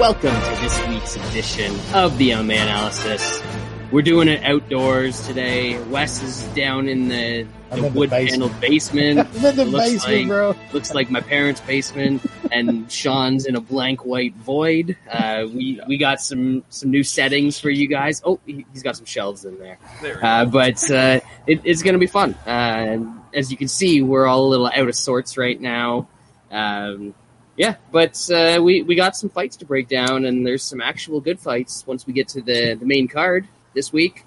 Welcome to this week's edition of the MMA Analysis. We're doing it outdoors today. Wes is down in the, the in the wood basement. paneled basement. I'm in the Looks basement, like- bro. Looks like my parents' basement, and Sean's in a blank white void. Uh, we we got some some new settings for you guys. Oh, he- he's got some shelves in there. Uh, but uh, it, it's going to be fun. Uh, as you can see, we're all a little out of sorts right now. Um, yeah, but uh, we we got some fights to break down, and there's some actual good fights once we get to the the main card this week.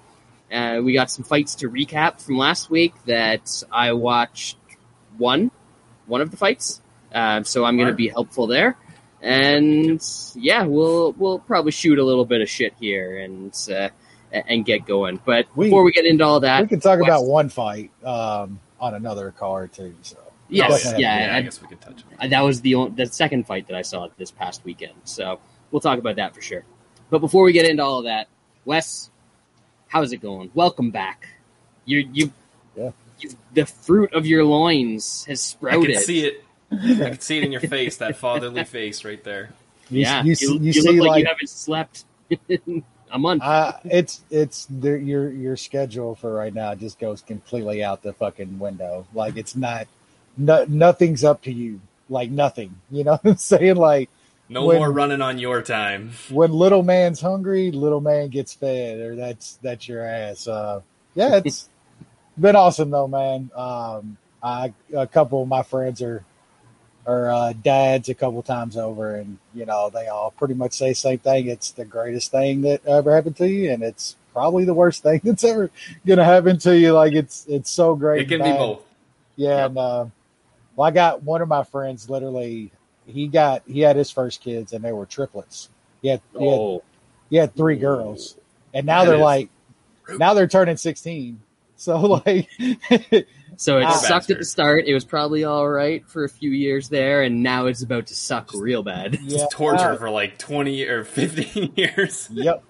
Uh, we got some fights to recap from last week that I watched one one of the fights, uh, so I'm going to be helpful there. And yeah, we'll we'll probably shoot a little bit of shit here and uh, and get going. But We- before we get into all that, we can talk Wes- about one fight um, on another card too. So Yes, Definitely. yeah, yeah, I- I guess we could touch on Uh, that was the on- the second fight that I saw this past weekend. So we'll talk about that for sure. But before we get into all of that, Wes, how's it going? Welcome back. You you Yeah. you the fruit of your loins has sprouted. I can see it. I can see it in your face, that fatherly face right there. you, yeah, you, you, you, you see look like, like you haven't slept in a month. uh, it's it's the, your your schedule for right now just goes completely out the fucking window. Like it's not no, nothing's up to you. Like nothing. You know what I'm saying? Like No When- more running on your time. when little man's hungry, little man gets fed, or that's that's your ass. Uh, yeah, it's been awesome though, man. Um, I a couple of my friends are are uh, dads a couple times over, and you know they all pretty much say the same thing. It's the greatest thing that ever happened to you, and it's probably the worst thing that's ever gonna happen to you. Like it's it's so great. It can be both. Yeah, Yep. and uh, well, I got one of my friends. Literally, he got he had his first kids, and they were triplets. He had he had, oh, he had three girls, and now That they're is like now they're turning sixteen. So like, so it sucked at the start. It was probably all right for a few years there, and now it's about to suck real bad. yeah, It's torture uh, for like 20 or 15 years. yep.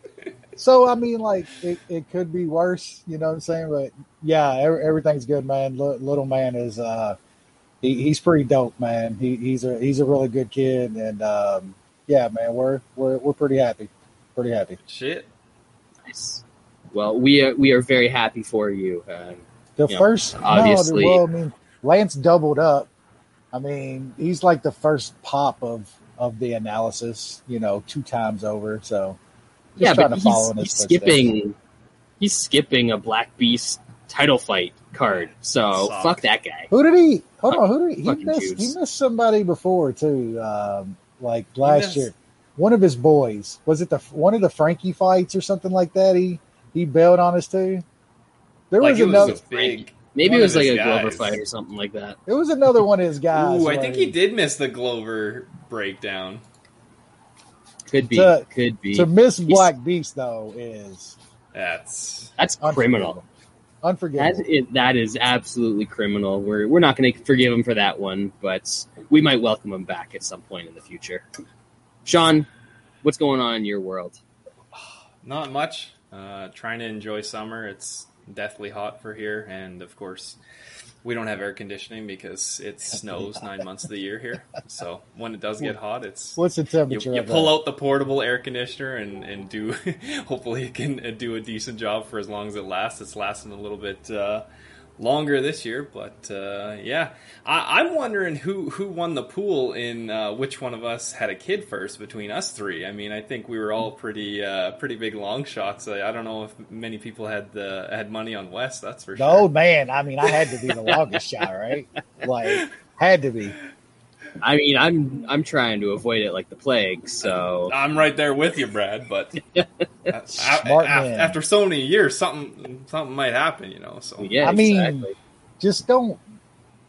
So I mean, like it, it could be worse. You know what I'm saying? But yeah, every, everything's good, man. Li- little man is uh, he, he's pretty dope, man. He, he's a he's a really good kid, and um, yeah, man, we're we're we're pretty happy, pretty happy. Shit. Nice. Well, we are we are very happy for you. Um, The Yeah, first, obviously. No, well, I mean, Lance doubled up. I mean, he's like the first pop of of the analysis. You know, two times over. So just yeah, trying but to follow he's, his he's footsteps. skipping. He's skipping a Black Beast title fight card. So Suck. fuck that guy. Who did he? Hold on, who did he? He missed. Jews. He missed somebody before too. Um, like last missed- year, one of his boys was it the one of the Frankie fights or something like that? He he bailed on us too. There Like was another. was big. Maybe it was like his a Glover fight or something like that. It was another one of his guys. Ooh, I where think he did miss the Glover breakdown. Could be. To- could be. To miss Black Beast though is That's That's criminal. Unforgivable. That is, that is absolutely criminal. We're we're not going to forgive him for that one, but we might welcome him back at some point in the future. Sean, what's going on in your world? not much. Uh, trying to enjoy summer. It's deathly hot for here, and of course, we don't have air conditioning because it snows nine months of the year here. So when it does get hot, it's What's the you, temperature? you of pull out the portable air conditioner and, and do hopefully it can do a decent job for as long as it lasts. It's lasting a little bit uh, longer this year, but uh, yeah, I, I'm wondering who who won the pool in uh, which one of us had a kid first between us three. I mean, I think we were all pretty uh, pretty big long shots. I, I don't know if many people had the had money on Wes. That's for The sure. old man. I mean, I had to be the longest shot, right? Like, had to be. I mean, I'm I'm trying to avoid it like the plague. So I'm right there with you, Brad. But a- a- Smart a- man. after so many years, something something might happen, you know. So yeah, I mean, exactly. Just don't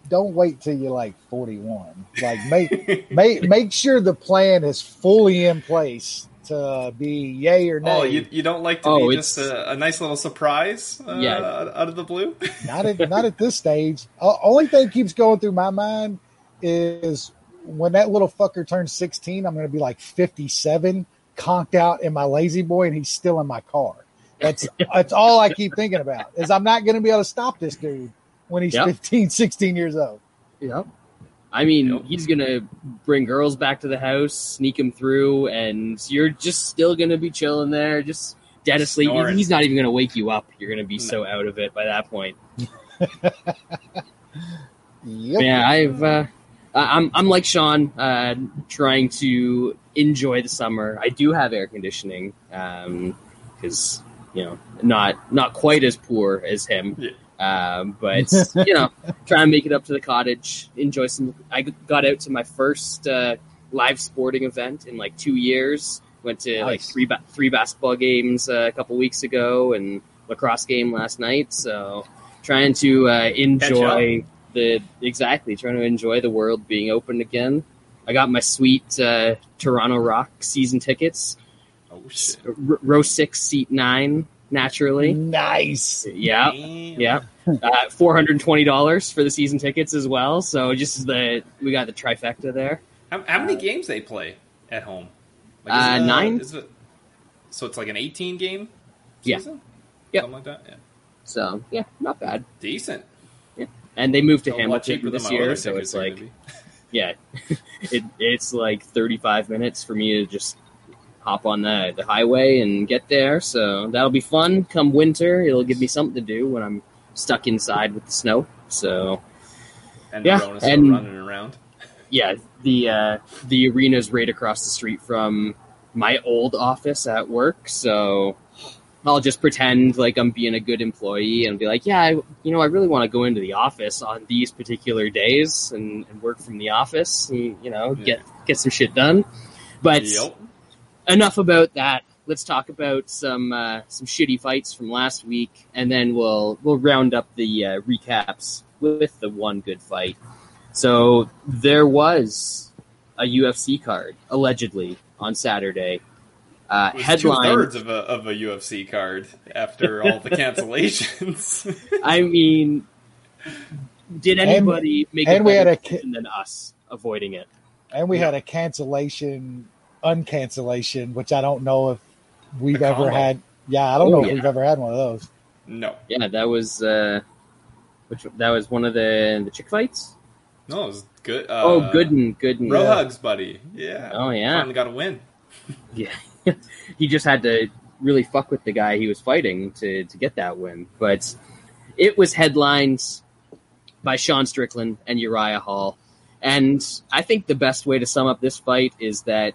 don't wait till you're like 41. Like, make make make sure the plan is fully in place to be yay or nay. Oh, you, you don't like to Oh, be it's- just a, a nice little surprise uh, Yeah. out out of the blue? not at not at this stage. O- only thing keeps going through my mind is when that little fucker turns 16, I'm going to be like 57, conked out in my lazy boy, and he's still in my car. That's that's all I keep thinking about. Is I'm not going to be able to stop this dude when he's Yep. 15, 16 years old. Yep. I mean, he's gonna bring girls back to the house, sneak them through, and you're just still gonna be chilling there, just dead asleep. Snoring. He's not even gonna wake you up. You're gonna be so out of it by that point. Yep. Yeah, I've. Uh, I- I'm I'm like Sean, uh, trying to enjoy the summer. I do have air conditioning, because you know, not not quite as poor as him. Yeah. Um, but you know, try and make it up to the cottage. Enjoy some. I got out to my first uh, live sporting event in like two years. Went to like three ba- three basketball games uh, a couple weeks ago and lacrosse game last night. So trying to uh, enjoy the exactly trying to enjoy the world being open again. I got my sweet uh, Toronto Rock season tickets, Oh shit! r- row six, seat nine, naturally. Nice. Yeah, Damn. yeah. Uh, Four hundred twenty dollars for the season tickets as well. So just the we got the trifecta there. How, how many games they play at home? Uh, is it, nine. Is it, so it's like an 18 game Yeah. season? Yep. Something like that? Yeah. So yeah, not bad. Decent. And they moved to lot Hamilton this year, so it's like yeah, it it's like thirty five minutes for me to just hop on the the highway and get there. So that'll be fun. Come winter, it'll give me something to do when I'm stuck inside with the snow. So and yeah, and- running around. yeah, the uh, the arena's right across the street from my old office at work, so I'll just pretend like I'm being a good employee and be like, yeah, I, you know, I really want to go into the office on these particular days and, and work from the office, and, you know, get get some shit done. But Yep. enough about that. Let's talk about some uh, some shitty fights from last week, and then we'll we'll round up the uh, recaps with the one good fight. So there was a UFC card allegedly on Saturday. Uh, headline. two thirds of a of a UFC card after all the cancellations. I mean, did anybody make a and we had a decision than us avoiding it? And we had a cancellation, uncancellation, which I don't know if we've The ever combo. had. Yeah, I don't Oh, know if yeah. we've ever had one of those. no, Yeah, that was uh, which that was one of the the chick fights. no, it was good. Uh, oh, Gooden, Gooden. Bro Yeah. hugs, buddy. Yeah. Oh yeah, Finally got a win. Yeah, he just had to really fuck with the guy he was fighting to to get that win. But it was headlines by Sean Strickland and Uriah Hall, and I think the best way to sum up this fight is that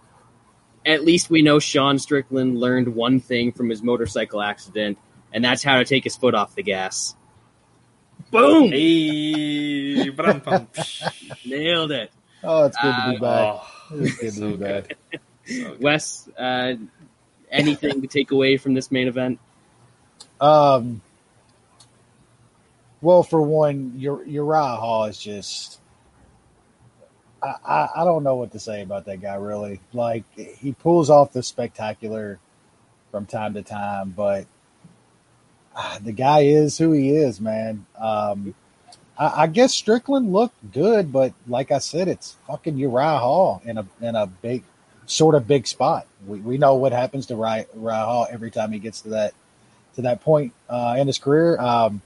at least we know Sean Strickland learned one thing from his motorcycle accident, and that's how to take his foot off the gas. Boom! Hey, brum, bum, psh. Nailed it. Oh, it's good to be Uh, back. Oh, It's good to so be back. good. Good. Wes, uh, anything to take away from this main event? Um, well, for one, Ur- Uriah Hall is just. I, I, I don't know what to say about that guy, really. Like, he pulls off the spectacular from time to time, but ah, the guy is who he is, man. Um, I, I guess Strickland looked good, but like I said, it's fucking Uriah Hall in a in a big, sort of big spot. We, we know what happens to Uriah Hall every time he gets to that to that point uh, in his career. Um,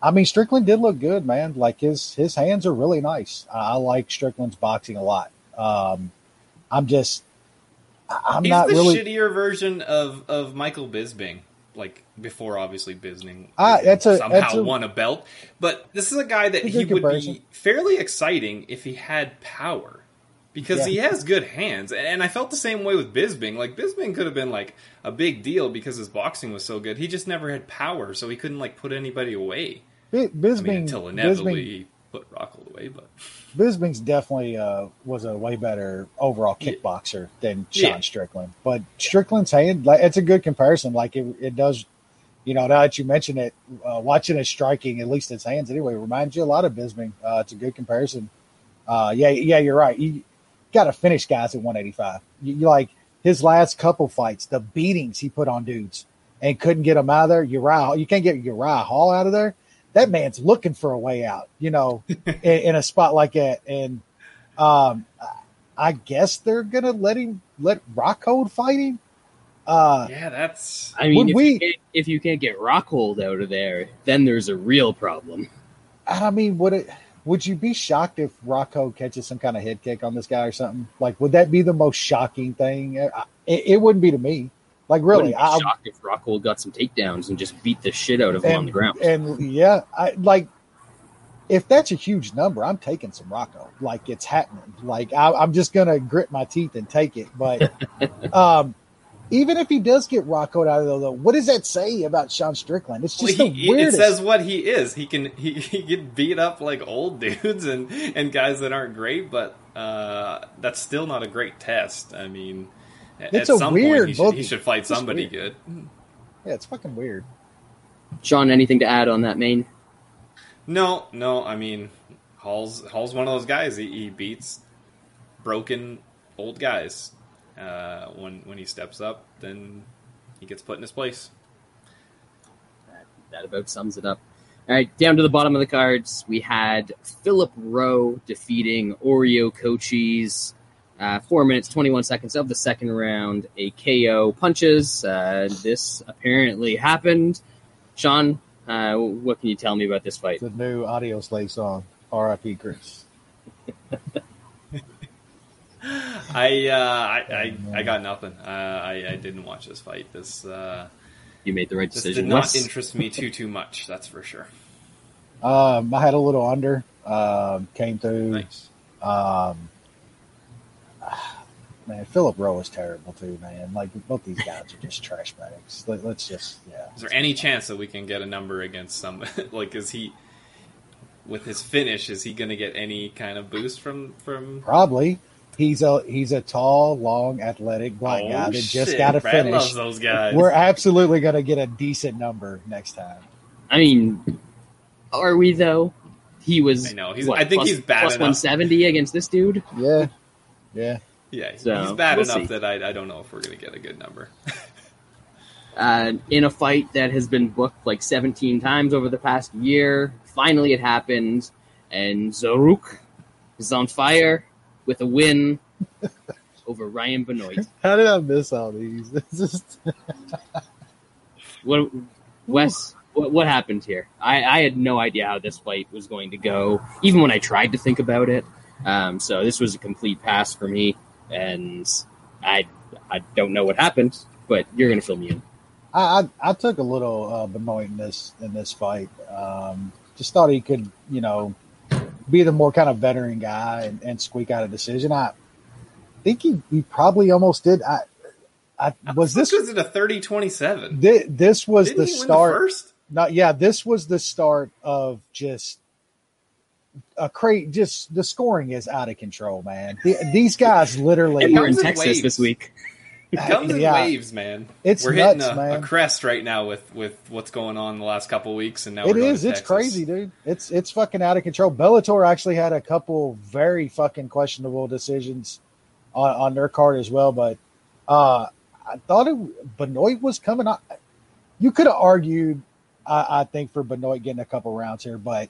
I mean, Strickland did look good, man. Like his his hands are really nice. I, I like Strickland's boxing a lot. Um, I'm just, I'm He's not the really. shittier version of, of Michael Bisping. Like before, obviously Bisping Ah, that's a- somehow that's a- won a belt, but this is a guy that he would be fairly exciting if he had power, because Yeah. he has good hands. And I felt the same way with Bisping. Like Bisping could have been like a big deal because his boxing was so good. He just never had power, so he couldn't like put anybody away. I Bisping, mean, until inevitably Bisping, he put Rockhold away, but Bisping's definitely uh, was a way better overall Yeah. kickboxer than Sean Yeah. Strickland. But Strickland's hand, like, it's a good comparison. Like it, it does, you know. Now that you mention it, uh, watching his striking, at least his hands anyway, reminds you a lot of Bisping. Uh, it's a good comparison. Uh, yeah, yeah, you're right. You got to finish guys at 185. You, you like his last couple fights, the beatings he put on dudes and couldn't get them out of there. Uriah, you can't get Uriah Hall out of there. That man's looking for a way out, you know, in, in, a spot like that. And um, I guess they're gonna let him let Rockhold fight him. Uh, yeah, that's. I mean, if, we, you if you can't get Rockhold out of there, then there's a real problem. I mean, would it? Would you be shocked if Rockhold catches some kind of head kick on this guy or something? Like, would that be the most shocking thing? It, it wouldn't be to me. Like, really, I shocked if Rockhold got some takedowns and just beat the shit out of him on the ground. And yeah, I like if that's a huge number, I'm taking some Rocco. Like it's happening. Like I, am just gonna grit my teeth and take it. But um, even if he does get Rocco out of there, though, what does that say about Sean Strickland? It's just well, he, the weirdest. It says what he is. He can he, he can beat up like old dudes and and guys that aren't great, but uh, that's still not a great test. I mean, it's at some weird. Point he, should, he should fight somebody good. Yeah, it's fucking weird. Sean, anything to add on that main? No, no. I mean, Hall's Hall's one of those guys. He, he beats broken old guys uh, when when he steps up, then he gets put in his place. That, that about sums it up. All right, down to the bottom of the cards, we had Philip Rowe defeating Orion Cosce. Uh, four minutes, 21 seconds of the second round, a KO punches. Uh, this apparently happened. Sean, uh, what can you tell me about this fight? The new Audioslave song, R.I.P. Chris. I, uh, I, I, I got nothing. Uh, I, I didn't watch this fight. This uh, you made the right decision. This did not Wes? interest me too too much. That's for sure. Um, I had a little under. Um, came through. Nice. Um, man, Philip Rowe is terrible too, man. Like both these guys are just trash bags. Let, us just yeah. Is there any chance that we can get a number against some? like, is he with his finish? Is he going to get any kind of boost from from? Probably. He's a he's a tall, long, athletic black oh, guy that shit. just got to finish. Loves those guys. We're absolutely going to get a decent number next time. I mean, are we though? He was. I know. He's. What, I think plus, he's bad plus one seventy against this dude. Yeah, yeah, yeah. So, he's bad we'll enough see. that I, I don't know if we're going to get a good number. uh, in a fight that has been booked like seventeen times over the past year, finally it happened, and Zarrukh is on fire with a win over Ryan Benoit. How did I miss all these? Just... what, Wes? What, what happened here? I, I, had no idea how this fight was going to go, even when I tried to think about it. Um, so this was a complete pass for me, and I I don't know what happened, but you're going to fill me in. I, I, I took a little uh, Benoit in this in this fight. Um, just thought he could, you know, be the more kind of veteran guy and, and squeak out a decision. I think he, he probably almost did. I, I was this was it a 30-27? This, this was Didn't the start. The first? Not yeah. This was the start of just a crate. Just the scoring is out of control, man. The, these guys literally. and we're in Texas waves. this week. It comes in yeah. waves, man. It's we're nuts, hitting a, man. a, crest right now with with what's going on the last couple weeks, and now it is. It's Texas. crazy, dude. It's it's fucking out of control. Bellator actually had a couple very fucking questionable decisions on, on their card as well, but uh, I thought it, Benoit was coming on. You could have argued, I, I, think, for Benoit getting a couple rounds here, but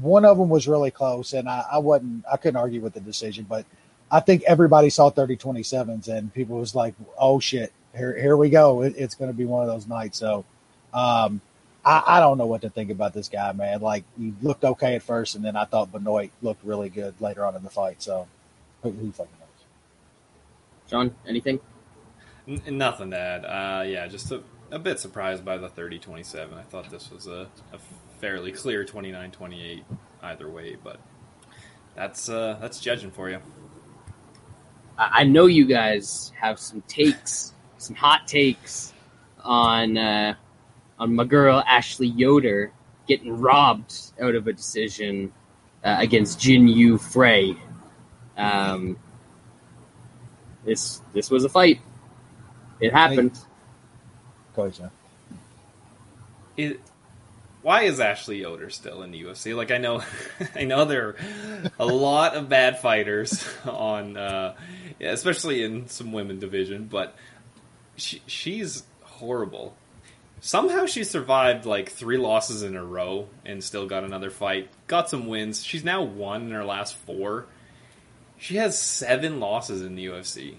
one of them was really close, and I, I wasn't. I couldn't argue with the decision, but I think everybody saw 30 27s and people was like, oh shit, here, here we go. It, it's going to be one of those nights. So, um, I, I, don't know what to think about this guy, man. Like he looked okay at first, and then I thought Benoit looked really good later on in the fight. So, who, who fucking knows? John, anything? N- nothing to add. Uh, yeah, just a, a, bit surprised by the 30-27. I thought this was a, a fairly clear 29-28 either way, but that's uh, that's judging for you. I know you guys have some takes, some hot takes on uh, on my girl Ashley Yoder getting robbed out of a decision uh, against Jinh Yu Frey. Um, this this was a fight. It happened. Coach, it, why is Ashley Yoder still in the UFC? Like I know, I know there are a lot of bad fighters on, uh, especially in some women division, but she, she's horrible. Somehow she survived like three losses in a row and still got another fight. Got some wins. She's now won in her last four. She has seven losses in the UFC.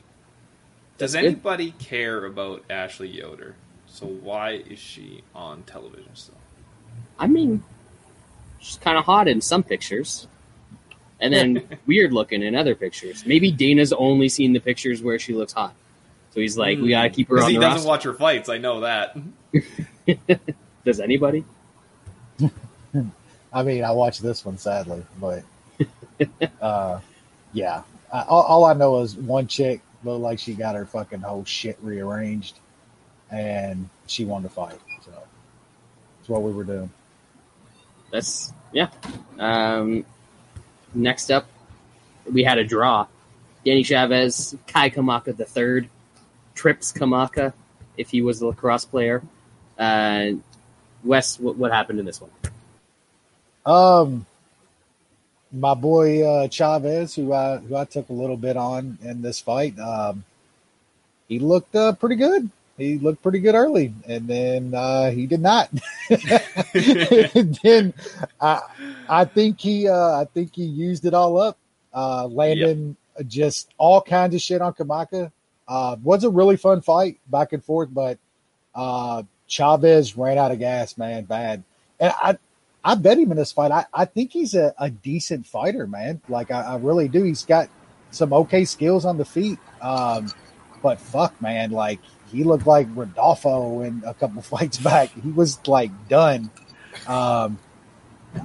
Does anybody care about Ashley Yoder? So why is she on television still? I mean, she's kind of hot in some pictures, and then weird looking in other pictures. Maybe Dana's only seen the pictures where she looks hot, so he's like, we gotta keep her on he the doesn't roster. watch her fights. I know that. Does anybody? I mean, I watched this one sadly, but uh, yeah. I, all, all I know is one chick looked like she got her fucking whole shit rearranged, and she won the fight. So that's what we were doing. That's yeah. Um, next up, we had a draw. Danny Chavez, Kai Kamaka the third, Trips Kamaka, if he was a lacrosse player. Uh, Wes, what, what happened in this one? Um, my boy uh, Chavez, who I who I took a little bit on in this fight, um, he looked uh, pretty good. He looked pretty good early, and then uh, he did not. then I I think he uh, I think he used it all up, uh, landing just all kinds of shit on Kamaka. Uh, was a really fun fight back and forth, but uh, Chavez ran out of gas, man, bad. And I I bet him in this fight. I, I think he's a, a decent fighter, man. Like I, I really do. He's got some okay skills on the feet. Um, but fuck, man, like he looked like Rodolfo in a couple fights back. He was like done. Um,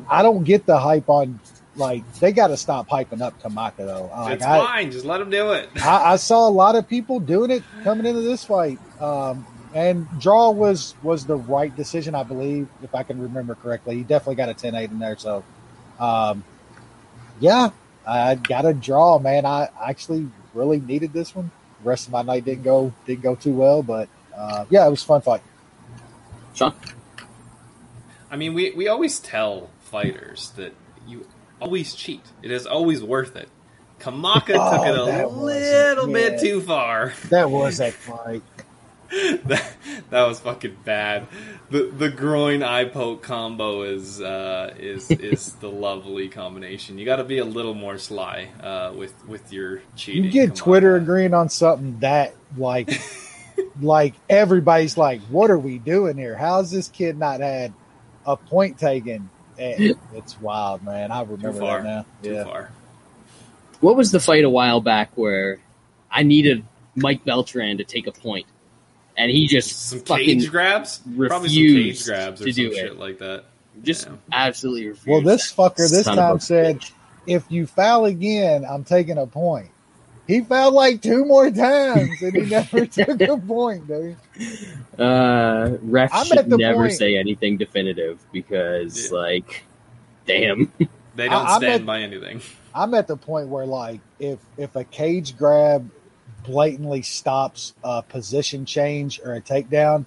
I don't get the hype on. Like they got to stop hyping up Kamaka though. Like, it's I, fine. Just let him do it. I, I saw a lot of people doing it coming into this fight, um, and draw was was the right decision, I believe, if I can remember correctly. He definitely got a 10-8 in there, so um, yeah, I got a draw, man. I actually really needed this one. The rest of my night didn't go didn't go too well, but uh, yeah, it was a fun fight. Sean? I mean, we, we always tell fighters that you always cheat. It is always worth it. Kamaka Oh, took it a that was- little bit yeah. too far. That was that fight. that, that was fucking bad. The the groin eye poke combo is uh, is is the lovely combination. You got to be a little more sly uh, with with your cheating. You get Come on. Twitter agreeing on something that like like everybody's like, what are we doing here? How's this kid not had a point taken? Eh, It's wild, man. I too remember far. that now. Too yeah. far. What was the fight a while back where I needed Mike Beltran to take a point, and he just Some fucking cage grabs, probably some cage refused grabs or to some do shit like that. just Yeah. absolutely refused. Well, this fucker this Son time said, bitch. if you foul again, I'm taking a point. He fouled like two more times and he never took a point, dude. Uh, refs I'm should never point- say anything definitive because, Yeah. like, damn. They don't I- stand at- by anything. I'm at the point where like if if a cage grab blatantly stops a position change or a takedown,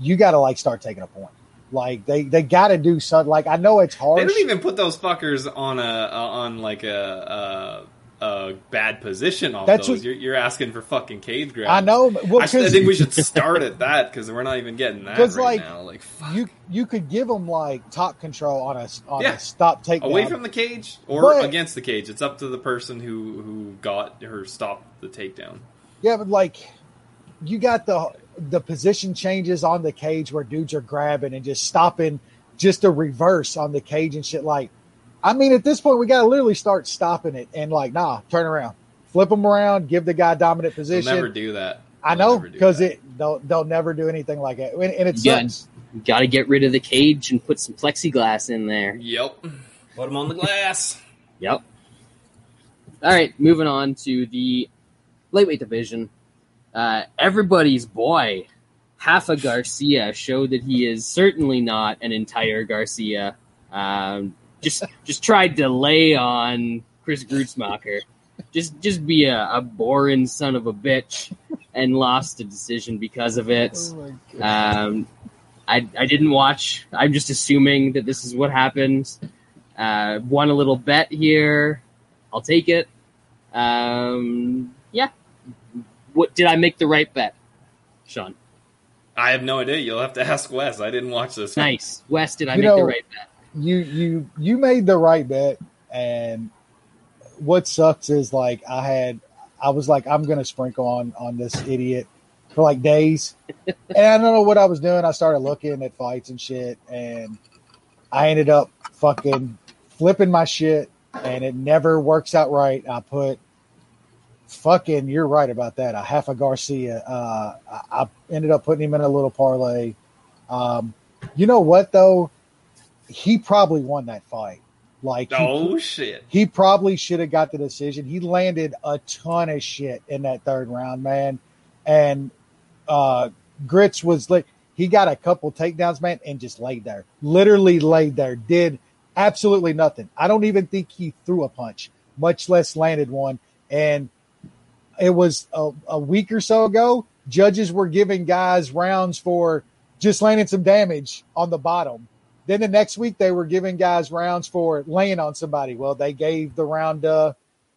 you got to like start taking a point. Like they they got to do something. Like I know it's hard. They don't even put those fuckers on a uh, on like a, a, a bad position off That's those. what- you're, you're asking for fucking cage grabs. I know. Well, I, should- I think we should start at that because we're not even getting that right like, now. Like fuck. you you could give them like top control on a on Yeah. a stop take away from the cage or But- against the cage. It's up to the person who who got her stop the takedown. Yeah, but like you got the the position changes on the cage where dudes are grabbing and just stopping just a reverse on the cage and shit. Like, I mean, at this point, we got to literally start stopping it and like, nah, turn around, flip them around, give the guy dominant They'll position. never do that. I They'll know because it they'll they'll never do anything like that, and, and it Yeah. sucks. Got to get rid of the cage and put some plexiglass in there. Yep. Put them on the glass. Yep. All right, moving on to the lightweight division. Uh, everybody's boy, Half a Garcia, showed that he is certainly not an entire Garcia. Um, just just tried to lay on Chris Gruetzemacher. Just just be a, a boring son of a bitch and lost a decision because of it. Oh. Um, I I didn't watch. I'm just assuming that this is what happened. Uh, won a little bet here. I'll take it. Um, yeah. What did I make the right bet, Sean? I have no idea. You'll have to ask Wes. I didn't watch this. Nice, Wes. Did I You make the right bet? You you you made the right bet and what sucks is like i had i was like i'm gonna sprinkle on on this idiot for like days. And i don't know what i was doing. I started looking at fights and shit and i ended up fucking flipping my shit and it never works out right. I put fucking you're right about that. A half a garcia uh i, I ended up putting him in a little parlay. Um you know what though he probably won that fight. Like, he, Oh shit! he probably should have got the decision. He landed a ton of shit in that third round, man. And uh Grits was like, he got a couple takedowns, man, and just laid there. Literally laid there. Did absolutely nothing. I don't even think he threw a punch, much less landed one. And it was a, a week or so ago. Judges were giving guys rounds for just landing some damage on the bottom. Then the next week they were giving guys rounds for laying on somebody. Well, they gave the round uh,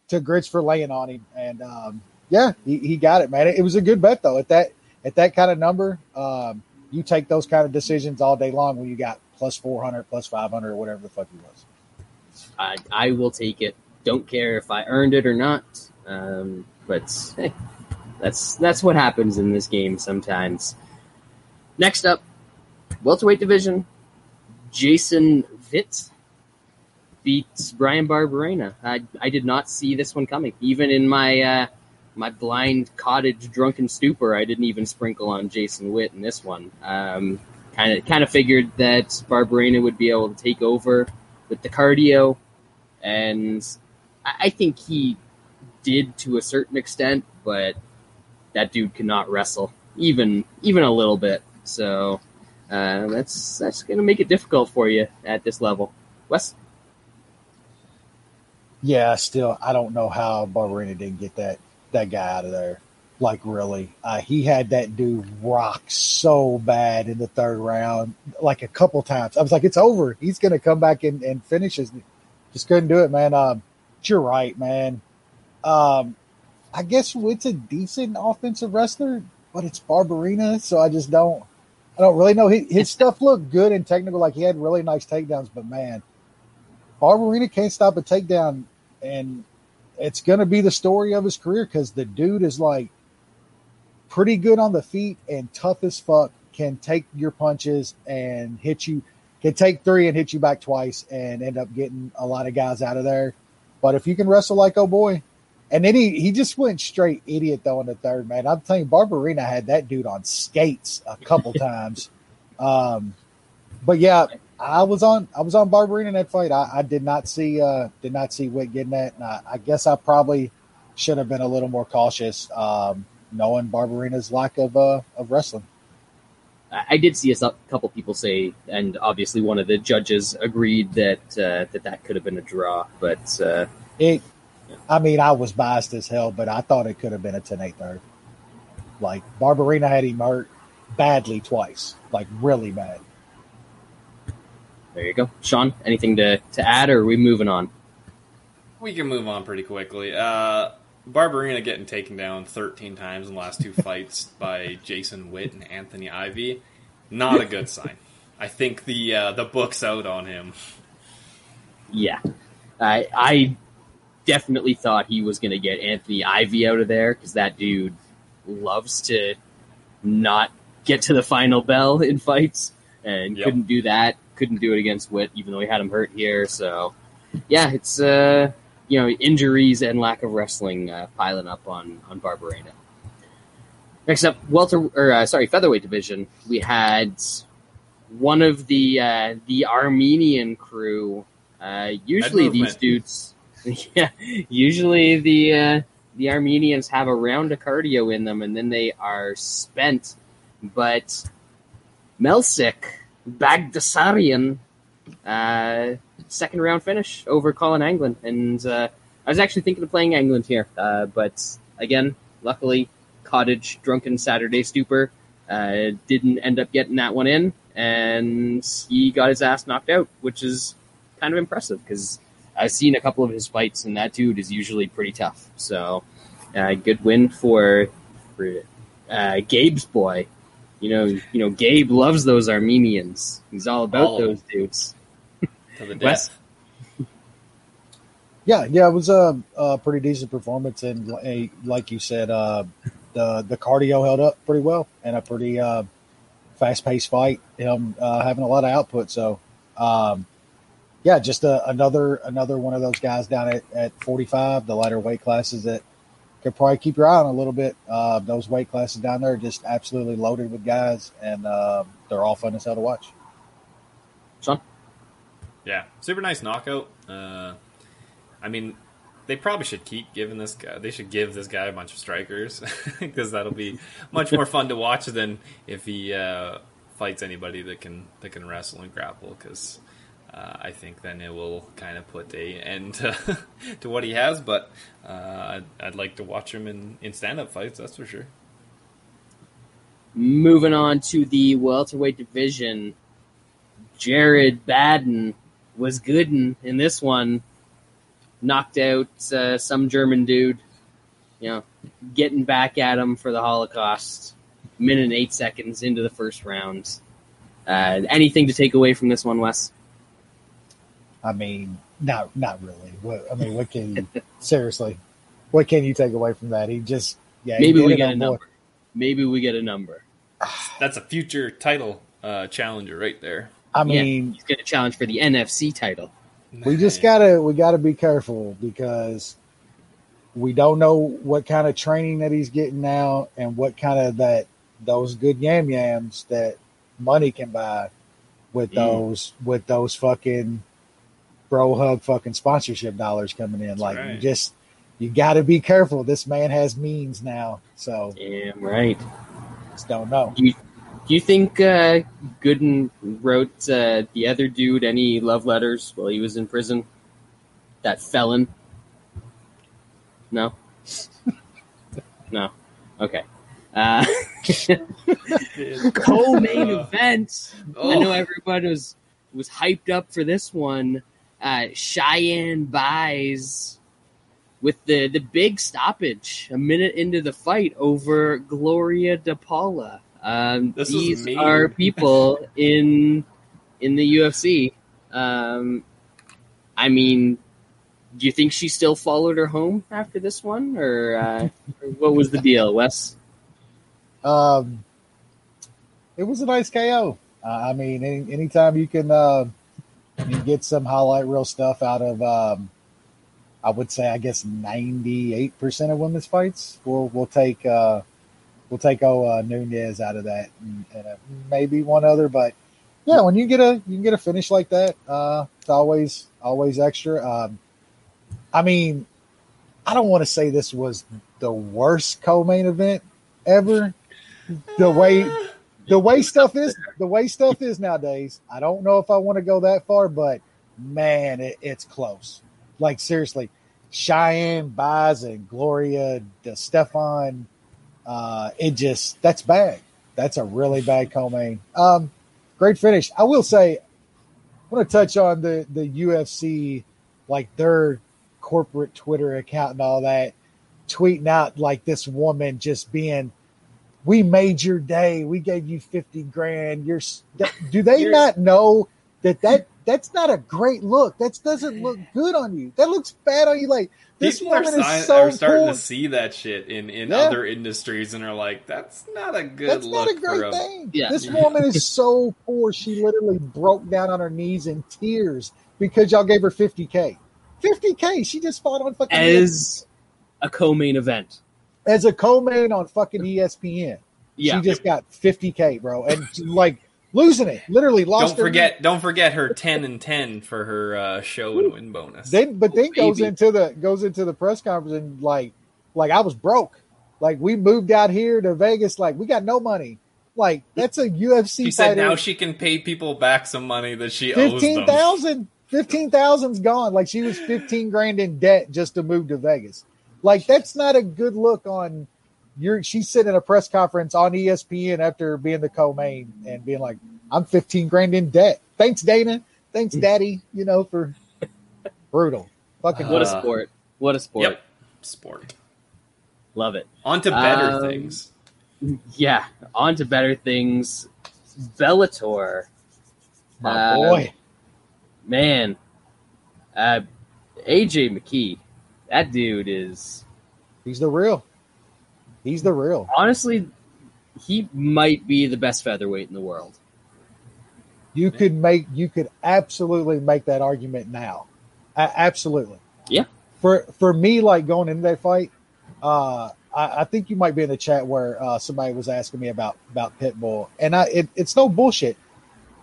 to Grits for laying on him, and um, yeah, he, he got it, man. It, it was a good bet though. At that at that kind of number, um, you take those kind of decisions all day long when you got plus four hundred, plus five hundred, or whatever the fuck he was. I, I will take it. Don't care if I earned it or not. Um, but hey, that's that's what happens in this game sometimes. Next up, welterweight division. Jason Witt beats Bryan Barberena. I I did not see this one coming. Even in my uh, my blind cottage drunken stupor, I didn't even sprinkle on Jason Witt in this one. Kind of kind of figured that Barberena would be able to take over with the cardio, and I, I think he did to a certain extent, but that dude cannot wrestle even even a little bit. So uh, that's that's going to make it difficult for you at this level. Wes, Yeah, still, I don't know how Barberena didn't get that that guy out of there. Like really, uh, he had that dude rock so bad in the third round, like a couple times. I was like, it's over. He's gonna come back and, and finish his. Just couldn't do it, man. Um, you're right, man. Um, I guess it's a decent offensive wrestler, but it's Barberena, so I just don't. I don't really know. His, his stuff looked good and technical, like he had really nice takedowns, but man, Barberena can't stop a takedown, and it's going to be the story of his career because the dude is like pretty good on the feet and tough as fuck. Can take your punches and hit you. Can take three and hit you back twice and end up getting a lot of guys out of there. But if you can wrestle like oh boy, and then he, he just went straight idiot though in the third man. I'm telling you, Barberena had that dude on skates a couple times. Um, but yeah, I was on I was on Barberena in that fight. I, I did not see uh did not see Witt getting that. And I, I guess I probably should have been a little more cautious, um, knowing Barberena's lack of uh of wrestling. I I did see a couple people say, and obviously one of the judges agreed that uh, that that could have been a draw, but uh, It I mean, I was biased as hell, but I thought it could have been a 10-8 third. Like Barberena had him hurt badly twice, like really bad. there you go. Sean, anything to, to add, or are we moving on? We can move on pretty quickly. Uh, Barberena getting taken down 13 times in the last two fights by Jason Witt and Anthony Ivy. Not a good sign. I think the uh, the book's out on him. Yeah, I I definitely thought he was going to get Anthony Ivy out of there because that dude loves to not get to the final bell in fights, and Yep. couldn't do that. Couldn't do it against Witt, even though he had him hurt here. So, yeah, it's uh you know injuries and lack of wrestling uh, piling up on on Barberena. Next up, welter or uh, sorry, featherweight division. We had one of the uh, the Armenian crew. Uh, usually these dudes, yeah, usually the uh, the Armenians have a round of cardio in them, and then they are spent. But Melsik Baghdasaryan, uh, second round finish over Colin Anglin, and uh, I was actually thinking of playing Anglin here, uh, but again, luckily, cottage drunken Saturday stupor uh, didn't end up getting that one in, and he got his ass knocked out, which is kind of impressive because I've seen a couple of his fights, and that dude is usually pretty tough. So, uh, good win for for uh, Gabe's boy. You know, you know, Gabe loves those Armenians. He's all about All of those dudes. To the death. Yeah, yeah, it was a, a pretty decent performance, and a, like you said, uh, the the cardio held up pretty well, and a pretty uh, fast paced fight. Him uh, having a lot of output, so um, yeah, just a, another another one of those guys down at, at forty five, the lighter weight classes that could probably keep your eye on a little bit. Uh, those weight classes down there are just absolutely loaded with guys, and uh, they're all fun as hell to watch. Sean? Yeah, super nice knockout. Uh, I mean, they probably should keep giving this guy. They should give this guy a bunch of strikers because that'll be much more fun to watch than if he uh, fights anybody that can that can wrestle and grapple. Because uh, I think then it will kind of put a end to, to what he has. But uh, I'd, I'd like to watch him in, in stand up fights. That's for sure. Moving on to the welterweight division, Jared Baden was good in, in this one. Knocked out uh, some German dude. You know, getting back at him for the Holocaust. Minute and eight seconds into the first round. Uh, anything to take away from this one, Wes? I mean, not not really. What I mean, what can you seriously? What can you take away from that? He just yeah. Maybe we get a on board. number. Maybe we get a number. That's a future title uh, challenger right there. I Yeah, mean, he's going to challenge for the NFC title. we just gotta we gotta be careful because we don't know what kind of training that he's getting now and what kind of that those good yam yams that money can buy with Mm. those with those fucking bro hug fucking sponsorship dollars coming in. like you just you got to be careful. This man has means now, so Damn right. just don't know. Do you, do you think uh, Gooden wrote uh, the other dude any love letters while he was in prison? That felon? No? no. Okay. Uh, co-main event. I know everybody was was hyped up for this one. Uh, Cheyanne Buys with the the big stoppage a minute into the fight over Gloria DePaula. Um, This these mean. are people in in the UFC. Um, I mean, do you think she still followed her home after this one, or, uh, or what was the deal, Wes? Um, it was a nice KO. Uh, I mean, any, anytime you can uh, you get some highlight reel stuff out of, um, I would say, I guess ninety eight percent of women's fights, we'll we'll take uh, we'll take oh uh, Nunes out of that, and, and uh, maybe one other, but yeah, when you get a you can get a finish like that, uh, it's always always extra. Um, I mean, I don't want to say this was the worst co-main event ever. The way the way stuff is the way stuff is nowadays. I don't know if I want to go that far, but man, it, it's close. Like seriously, Cheyanne Buys and Gloria Stefan. Uh, it just that's bad. That's a really bad co-main. Um, great finish. I will say, I want to touch on the the UFC, like their corporate Twitter account and all that, tweeting out like this woman just being, "We made your day. We gave you fifty grand." You're do they You're- not know that that that's not a great look? That doesn't look good on you. That looks bad on you. Like this People are, woman is si- so are starting poor. to see that shit in, in Yeah. other industries and are like, that's not a good That's look not a for great a thing. Yeah. This woman is so poor. She literally broke down on her knees in tears because y'all gave her 50K. 50K. She just fought on fucking As a co-main event. As a co-main on fucking ESPN. Yeah. She just got 50K, bro. And like losing it. Literally lost Don't forget, don't forget her ten and ten for her uh, show and win bonus. Then but then goes baby. into the goes into the press conference and like like I was broke. Like we moved out here to Vegas, like we got no money. Like that's a UFC she said now she can pay people back some money that she owes them. Fifteen thousand. Fifteen thousand's gone. Like she was fifteen grand in debt just to move to Vegas. Like that's not a good look on your. She's sitting in a press conference on ESPN after being the co-main and being like, I'm 15 grand in debt. Thanks, Dana. Thanks, Daddy. You know for brutal. Fucking What a sport! What a sport! Yep. Sport. Love it. On to better Um, things. Yeah, on to better things. Bellator, my uh, boy. man. Uh, AJ McKee, that dude is He's the real. He's the real. honestly, he might be the best featherweight in the world. You could make you could absolutely make that argument now. Absolutely. Yeah. For for me, like going into that fight, uh, I, I think you might be in the chat where uh, somebody was asking me about about Pitbull, and I it, it's no bullshit.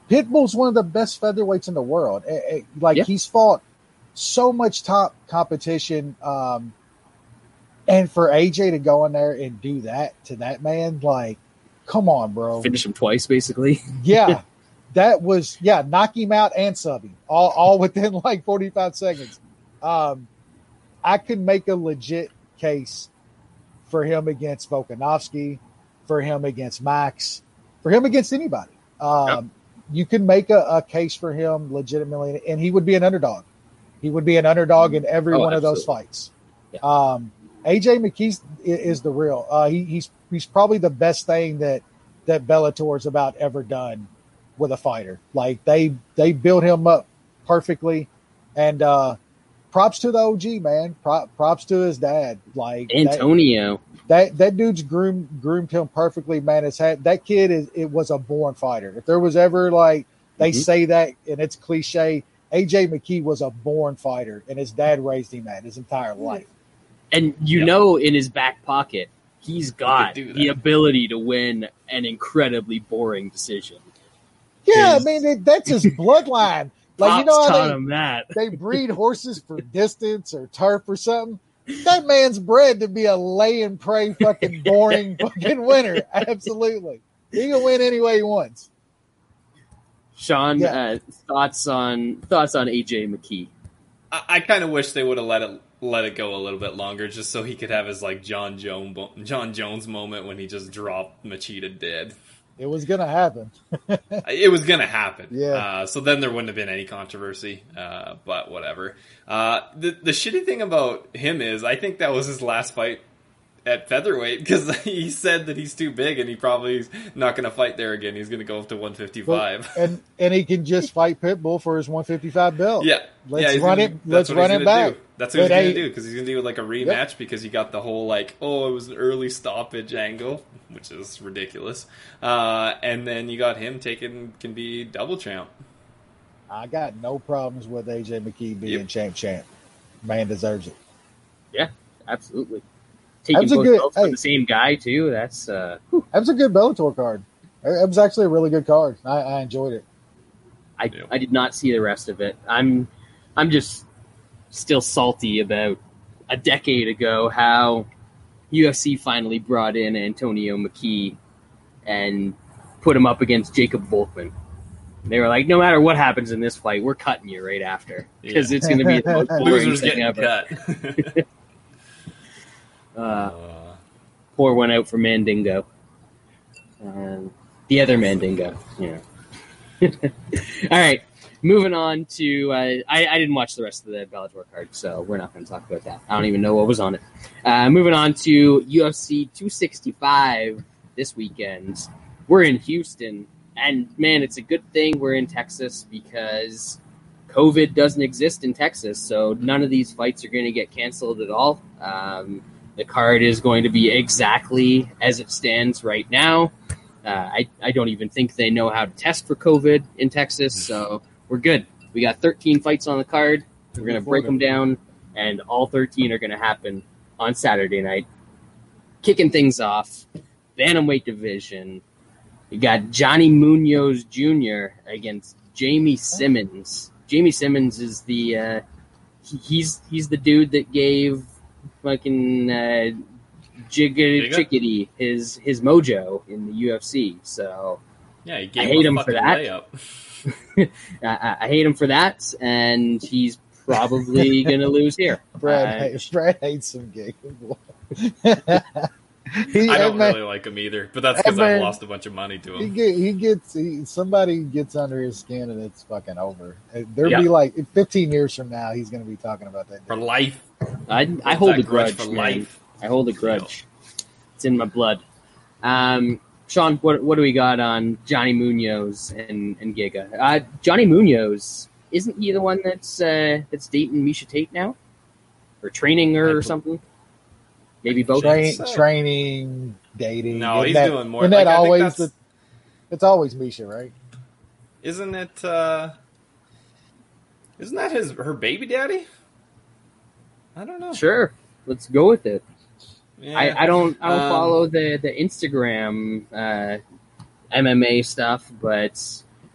Pitbull's one of the best featherweights in the world. Eh, eh, like Yeah. he's fought so much top competition, um, and for AJ to go in there and do that to that man, like, come on, bro Finish him twice, basically. yeah, that was yeah, knock him out and sub him all all within like forty five seconds. Um, I could make a legit case for him against Volkanovski, for him against Max, for him against anybody. Um, You can make a, a case for him legitimately, and he would be an underdog. He would be an underdog in every Oh, one of those fights. Yeah. Um, AJ McKee is the real. Uh, he, he's he's probably the best thing that that Bellator's about ever done with a fighter. Like they they built him up perfectly, and uh, props to the OG man. Prop, props to his dad. Like Antonio. that that dude's groomed groomed him perfectly, man. It's had that kid is it was a born fighter. If there was ever like they Mhm. say that and it's cliche, AJ McKee was a born fighter, and his dad raised him that his entire life. And you Yep. know, in his back pocket, he's got do the ability to win an incredibly boring decision. Yeah, I mean it, that's his bloodline. Like you know how taught they, him that. they breed horses for distance or turf or something. That man's bred to be a lay and pray fucking boring fucking winner. Absolutely. He can win any way he wants. Sean, Yeah. uh, thoughts on thoughts on AJ McKee? I, I kind of wish they would have let it let it go a little bit longer, just so he could have his like Jon Jones Jon Jones moment when he just dropped Machida dead. It was gonna happen. it was gonna happen. Yeah. Uh, so then there wouldn't have been any controversy. Uh, but whatever. Uh, the the shitty thing about him is, I think that was his last fight at featherweight because he said that he's too big and he probably is not gonna fight there again. He's gonna go up to 155. and and he can just fight Pitbull for his 155 belt. Yeah, Let's yeah, run gonna- it- let's run it back. Do. That's what But he's gonna do because he's gonna do like a rematch because he got the whole like, oh, it was an early stoppage angle, which is ridiculous. Uh, and then you got him taking can be double champ. I got no problems with AJ McKee being Yep. champ champ. Man deserves it. Yeah, absolutely. That Taking was a both good- belts for hey. the same guy too. That's uh, whew. That was a good Bellator card. It was actually a really good card. I, I enjoyed it. I Yeah. I did not see the rest of it. I'm I'm just still salty about a decade ago how UFC finally brought in Antonio McKee and put him up against Jacob Volkman. They were like, no matter what happens in this fight, we're cutting you right after because it's going to be the most boring Losers thing getting ever. Uh, pour one out for Mandingo. Um, the other Mandingo, yeah. All right, moving on to. Uh, I, I didn't watch the rest of the Bellator card, so we're not going to talk about that. I don't even know what was on it. Uh, moving on to UFC 265 this weekend. We're in Houston, and man, it's a good thing we're in Texas because COVID doesn't exist in Texas, so none of these fights are going to get canceled at all. Um, the card is going to be exactly as it stands right now. Uh, I, I don't even think they know how to test for COVID in Texas, so we're good. We got 13 fights on the card. We're going to break them down, and all 13 are going to happen on Saturday night. Kicking things off, Bantamweight division. You got Johnny Munoz Jr. against Jamey Simmons. Jamey Simmons is the uh, he- he's he's the dude that gave fucking uh, Jigga Jigga? Chickadee his his mojo in the UFC. So yeah, he gave I hate him him for that. I, I- I hate him for that, and he's probably gonna lose here. Brad, Uh, hates, Brad hates some gay. He, I don't man, really like him either, but that's because I've lost a bunch of money to He him. get he gets he, somebody gets under his skin and it's fucking over. There'll Yeah. be like 15 years from now, he's going to be talking about that. For life. I, I hold a grudge, for man. life. I hold a grudge. It's in my blood. Um, Sean, what what do we got on Johnny Munoz and and Giga? Uh, Johnny Munoz isn't he the one that's uh, that's dating Miesha Tate now, or training her I or something? Maybe both. Train, training, dating. No, Isn't he's that- doing more. Isn't Like, that I think always that's- the? It's always Miesha, right? Isn't it? Uh, isn't that his her baby daddy? I don't know. Sure, let's go with it. Yeah. I, I don't I don't Um, follow the the Instagram uh, MMA stuff, but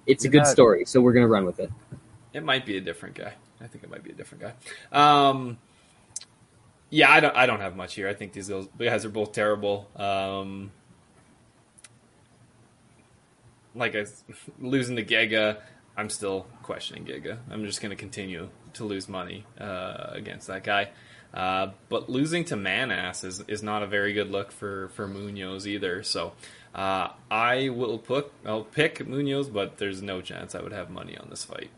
it's a good not- story, so we're gonna run with it. It might be a different guy. I think it might be a different guy. Um, yeah, I don't. I don't have much here. I think these guys- are both terrible. Um, like I losing to Giga, I'm still questioning Giga. I'm just going to continue to lose money uh, against that guy. Uh, but losing to Maness is, is not a very good look for, for Munoz either. So uh, I will put I'll pick Munoz, but there's no chance I would have money on this fight.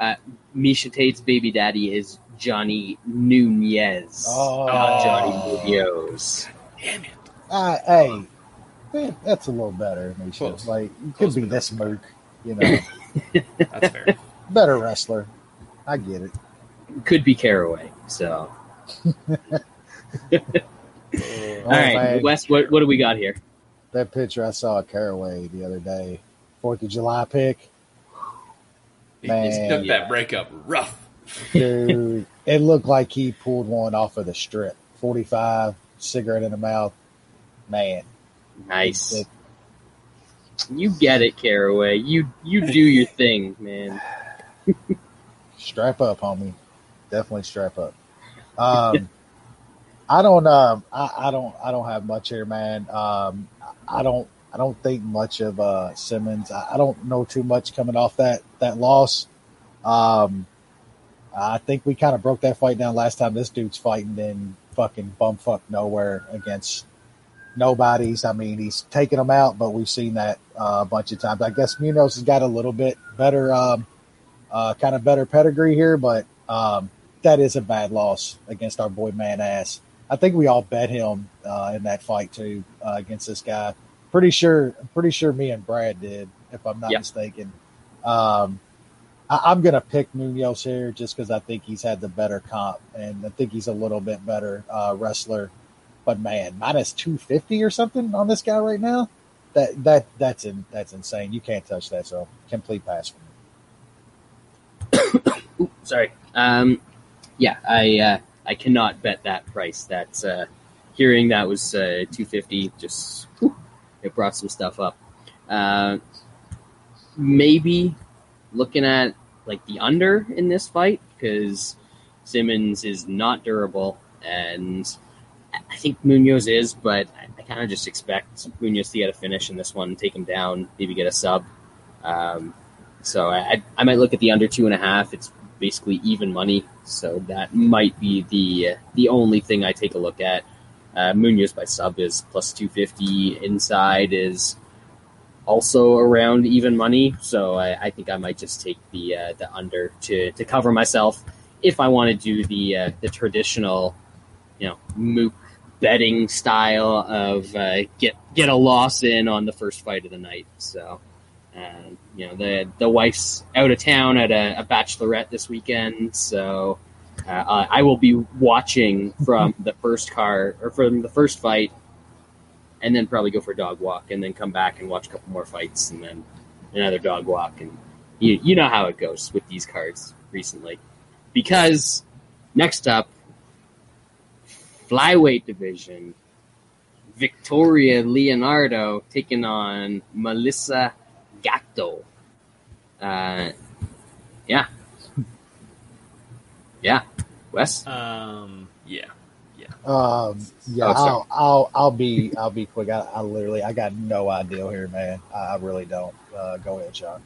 Miesha Tate's baby daddy is Johnny Nunes, Oh. not Johnny Munoz. Damn it! Uh, hey, eh, that's a little better, Miesha. Close. Like you could Close be this merc, you know, That's fair. better wrestler. I get it. Could be Caraway. So, Oh, all right, man. Wes, what what do we got here? That picture I saw at Caraway the other day, Fourth of July pick, He Man, just took yeah. that breakup rough. dude. it looked like he pulled one off of the strip. Forty-five, cigarette in the mouth. Man, Nice. It- You get it, Caraway. You you do your thing, man. strap up, homie. Definitely strap up. Um, I don't. Um, I, I don't. I don't have much here, man. Um, I don't. I don't think much of uh, Simmons. I, I don't know too much coming off that that loss. Um, I think we kind of broke that fight down last time. This dude's fighting in fucking bumfuck nowhere against nobodies. I mean, he's taking them out, but we've seen that uh, a bunch of times. I guess Munoz has got a little bit better, um, uh, kind of better pedigree here, but um, that is a bad loss against our boy Man Ass. I think we all bet him uh, in that fight too uh, against this guy. Pretty sure, pretty sure me and Brad did, if I'm not Yep. mistaken. Um, I, I'm gonna pick Munoz here just because I think he's had the better comp, and I think he's a little bit better uh, wrestler. But man, minus two fifty or something on this guy right now. That that that's in, that's insane. You can't touch that. So complete pass for me. Sorry. Um, yeah, I uh, I cannot bet that price. That's uh, hearing that was uh, two fifty. Just it brought some stuff up. Uh, maybe looking at like the under in this fight because Simmons is not durable, and I think Munoz is, but I, I kind of just expect Munoz to get a finish in this one, take him down, maybe get a sub. Um, so I, I- might look at the under two and a half. It's basically even money, so that might be the the only thing I take a look at. Uh, Munoz by sub is plus two fifty. Inside is also around even money, so I, I think I might just take the uh, the under to, to cover myself if I want to do the uh, the traditional, you know, mook betting style of uh, get get a loss in on the first fight of the night. So. Uh, you know the the wife's out of town at a, a bachelorette this weekend, so uh, I I will be watching from the first car or from the first fight, and then probably go for a dog walk, and then come back and watch a couple more fights, and then another dog walk, and you you know how it goes with these cards recently, because next up, flyweight division, Victoria Leonardo taking on Melissa Gatto. Uh, yeah. Yeah. Wes? Um, yeah, Um, yeah, Oh. I'll, I'll I'll be I'll be quick. I, I literally I got no idea here, man. I, I really don't. Uh, go ahead, Sean.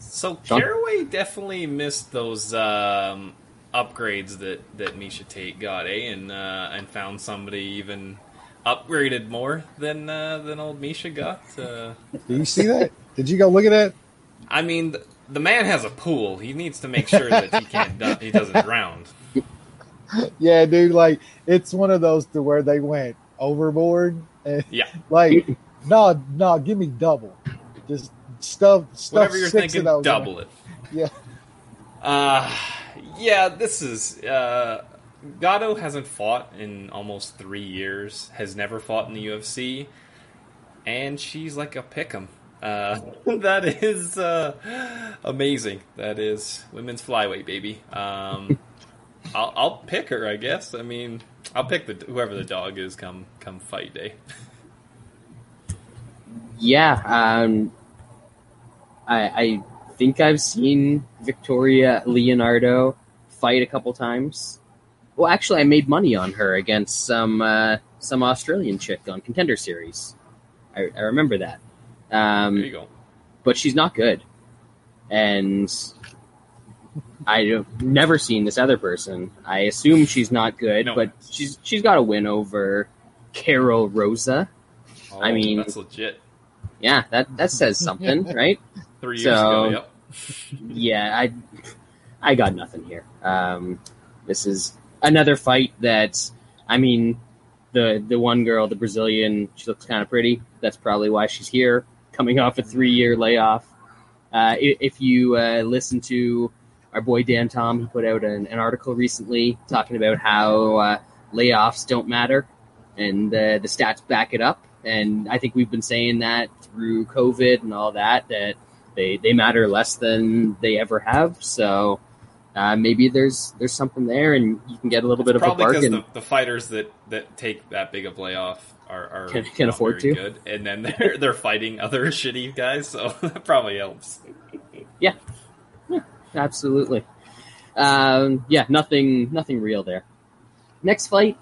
So Sean? Caraway definitely missed those um, upgrades that that Miesha Tate got, eh? And uh, and found somebody even upgraded more than uh, than old Miesha got. Uh, Do you see that? Did you go look at that? I mean, the, man has a pool. He needs to make sure that he can't he doesn't drown. Yeah, dude. Like it's one of those to where they went overboard. And, Yeah, Like, no, no, give me double. Just stuff, stuff. whatever you're thinking, double it. Yeah. Uh, yeah, this is. Uh, Gatto hasn't fought in almost three years, has never fought in the UFC, and she's like a pick'em. Uh, that is uh, amazing. That is women's flyweight, baby. Um, I'll, I'll pick her, I guess. I mean, I'll pick the whoever the dog is come come fight day. Yeah, um, I, I think I've seen Victoria Leonardo fight a couple times. Well, actually, I made money on her against some uh, some Australian chick on Contender Series. I, I remember that. Um, There you go. but she's not good. And I've never seen this other person. I assume she's not good, No. but she's she's got a win over Karol Rosa. Oh, I mean- that's legit. Yeah, that that says something, right? Three years So- ago. Yep. Yeah, I I got nothing here. Um, this is another fight that I mean, the the one girl, the Brazilian, she looks kind of pretty. That's probably why she's here, coming off a three year layoff. Uh, if you uh, listen to our boy Dan Tom, he put out an, an article recently talking about how uh, layoffs don't matter, and uh, the stats back it up. And I think we've been saying that through COVID and all that that they they matter less than they ever have. So uh, maybe there's there's something there, and you can get a little bit of a Probably because bargain. the, the fighters that, that take that big of a layoff are, are Can- can afford to. good, and then they're they're fighting other shitty guys, so that probably helps. Yeah. Absolutely. Um, yeah, nothing nothing real there. Next fight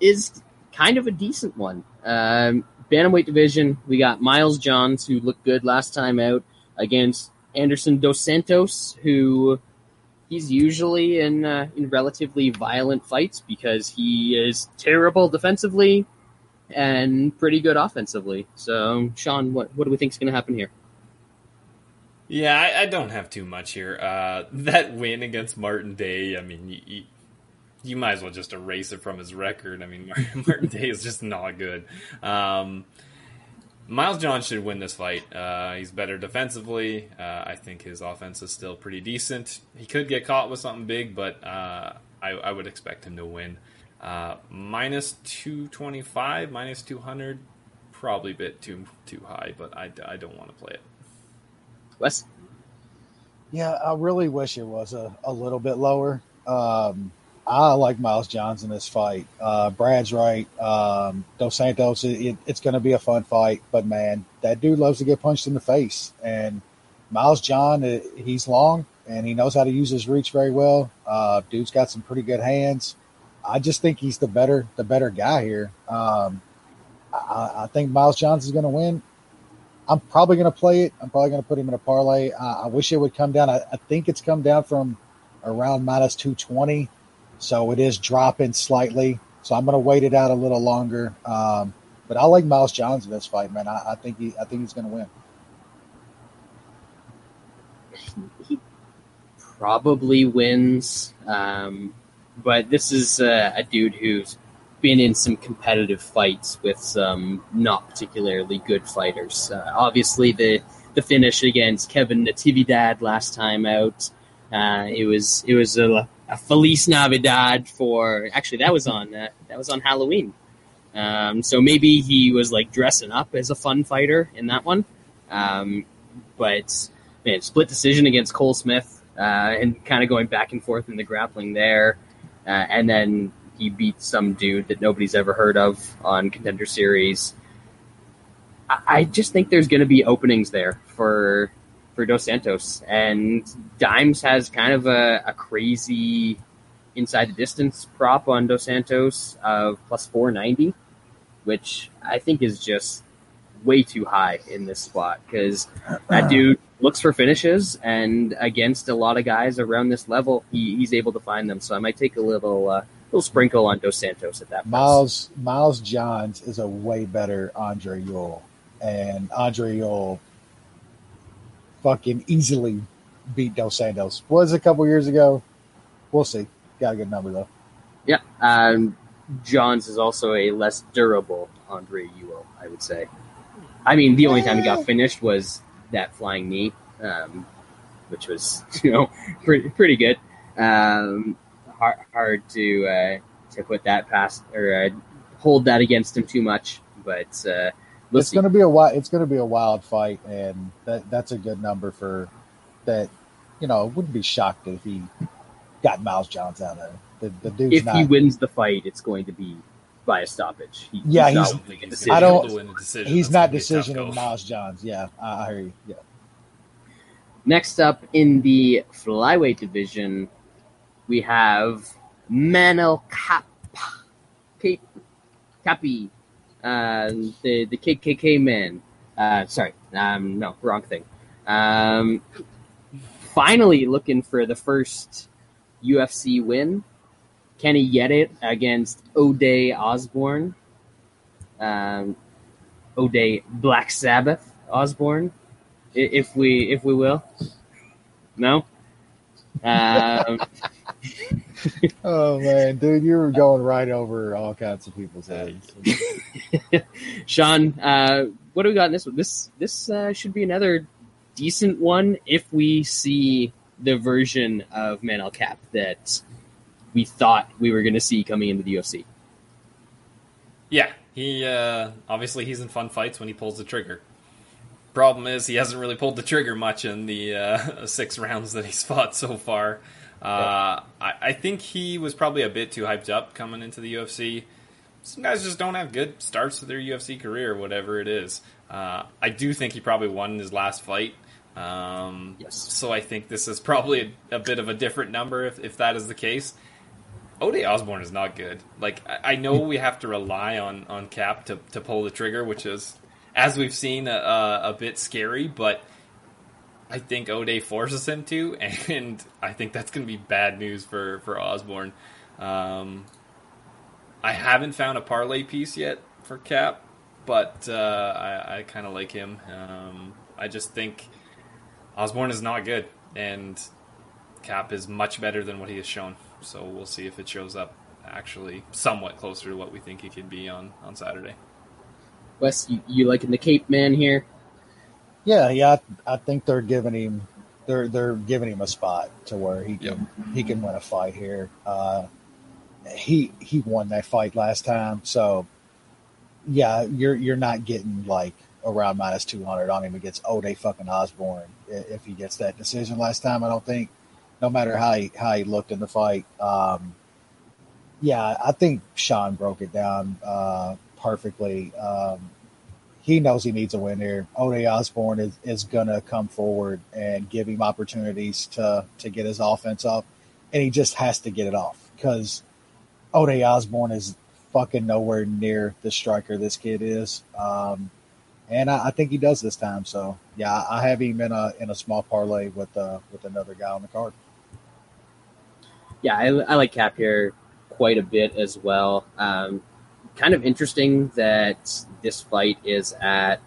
is kind of a decent one. Um, bantamweight division, we got Miles Johns, who looked good last time out, against Anderson Dos Santos, who he's usually in uh, in relatively violent fights because he is terrible defensively and pretty good offensively. So, Sean, what what do we think is going to happen here? Yeah, I, I don't have too much here. Uh, that win against Martin Day, I mean, you, you, might as well just erase it from his record. I mean, Martin Day is just not good. Um, Miles John should win this fight. Uh, he's better defensively. Uh, I think his offense is still pretty decent. He could get caught with something big, but uh, I, I would expect him to win. Uh, minus 225, minus 200, probably a bit too too high, but I, I don't want to play it. Wes? Yeah, I really wish it was a, a little bit lower. Um, I like Miles Johns in this fight. Uh, Brad's right. Um, Dos Santos, it, it, it's going to be a fun fight, but man, that dude loves to get punched in the face. And Miles John, uh, he's long and he knows how to use his reach very well. Uh, dude's got some pretty good hands. I just think he's the better the better guy here. Um, I, I think Miles Johns is going to win. I'm probably going to play it. I'm probably going to put him in a parlay. I wish it would come down. I, I think it's come down from around minus 220. So it is dropping slightly. So I'm going to wait it out a little longer. Um, but I like Miles Johns in this fight, man. I, I think he, I think he's going to win. he probably wins. Um, but this is uh, a dude who's been in some competitive fights with some not particularly good fighters. Uh, obviously, the the finish against Kevin Natividad last time out, uh, it was it was a, a Feliz Navidad for actually that was on uh, that was on Halloween. Um, so maybe he was like dressing up as a fun fighter in that one. Um, but man, split decision against Cole Smith, uh, and kind of going back and forth in the grappling there, uh, and then he beats some dude that nobody's ever heard of on Contender Series. I, I just think there's going to be openings there for for Dos Santos, and Dimes has kind of a, a crazy inside the distance prop on Dos Santos of plus 490, which I think is just way too high in this spot because that dude looks for finishes, and against a lot of guys around this level, he, he's able to find them. So I might take a little uh, little sprinkle on Dos Santos at that. Price. Miles Miles Johns is a way better Andre Ewell, and Andre Ewell fucking easily beat Dos Santos. Was a couple years ago. We'll see. Got a good number though. Yeah, um, Johns is also a less durable Andre Ewell, I would say. I mean, the only time he got finished was that flying knee, um, which was you know pretty pretty good. Um, hard, hard to uh, to put that past or uh, hold that against him too much, but uh, we'll it's going to be a wild. It's going to be a wild fight, and that that's a good number for that. You know, I wouldn't be shocked if he got Miles Johns out of it. The, the dude's if not, he wins the fight, it's going to be by a stoppage. He, Yeah, he's, he's- not winning a He's decision. I don't- to win a decision. he's That's not gonna be a tough decision of Miles Johns. Yeah, I I hear you. Yeah. Next up in the flyweight division, we have Manel Cap, Cape, Capi, uh, the the KKK man. Uh, sorry, um, no, wrong thing. Um, finally looking for the first UFC win. Can he get it against Ode' Osbourne? Um, Ode' Black Sabbath Osbourne, if we if we will. No. Um, Oh man, dude, you were going right over all kinds of people's heads. Sean, uh, what do we got in this one? This this uh, should be another decent one if we see the version of Manel Kape that we thought we were going to see coming into the UFC. Yeah, he uh, obviously he's in fun fights when he pulls the trigger. Problem is he hasn't really pulled the trigger much in the uh, six rounds that he's fought so far. Uh, I, I think he was probably a bit too hyped up coming into the UFC. Some guys just don't have good starts to their UFC career, whatever it is. Uh, I do think he probably won his last fight. Um, Yes. So I think this is probably a, a bit of a different number if, if that is the case. Ode' Osbourne is not good. Like I, I know we have to rely on on Kape to, to pull the trigger, which is, as we've seen, a, a, bit scary. But I think Ode' forces him to, and I think that's going to be bad news for for Osbourne. Um, I haven't found a parlay piece yet for Kape, but uh, I, I kind of like him. Um, I just think Osbourne is not good, and Kape is much better than what he has shown. So we'll see if it shows up actually somewhat closer to what we think he could be on, on Saturday. Wes, you, you liking the Cape Man here? Yeah, yeah, I, I think they're giving him they're they're giving him a spot to where he can he can win a fight here. Uh, he he won that fight last time, so yeah, you're you're not getting like around minus two hundred on him against Ode' fucking Osbourne if he gets that decision last time. I don't think, no matter how he how he looked in the fight. Um, yeah, I think Sean broke it down uh, perfectly. Um, he knows he needs a win here. Ode' Osbourne is, is gonna come forward and give him opportunities to to get his offense up, and he just has to get it off because Ode' Osbourne is fucking nowhere near the striker this kid is, um, and I, I think he does this time. So yeah, I I have him in a in a small parlay with uh, with another guy on the card. Yeah, I, I like Kape here quite a bit as well. Um, kind of interesting that this fight is at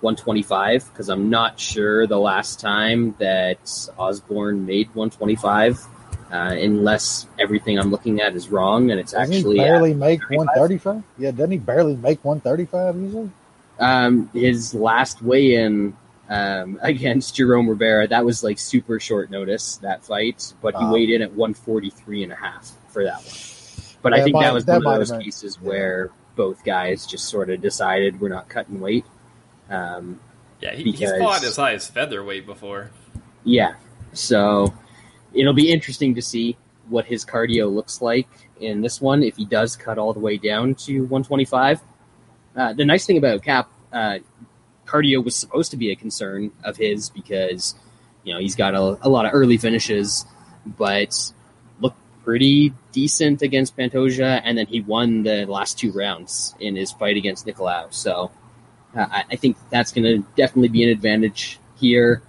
125 because I'm not sure the last time that Osbourne made 125, uh, unless everything I'm looking at is wrong and it's Doesn't actually barely make one thirty five? Yeah, doesn't he barely make one thirty five usually? Um, his last weigh-in um, against Jerome Rivera, that was like super short notice that fight, but he Wow. weighed in at 143 and a half for that one. But I think might- that was that one of those been- cases yeah. where both guys just sort of decided we're not cutting weight. Um, Yeah, he, he's Because- fought as high as featherweight before. yeah, so it'll be interesting to see what his cardio looks like in this one if he does cut all the way down to 125. Uh, the nice thing about Kape, uh, cardio was supposed to be a concern of his because you know he's got a, a lot of early finishes, but looked pretty decent against Pantoja, and then he won the last two rounds in his fight against Nicolau. So uh, I, I think that's going to definitely be an advantage here.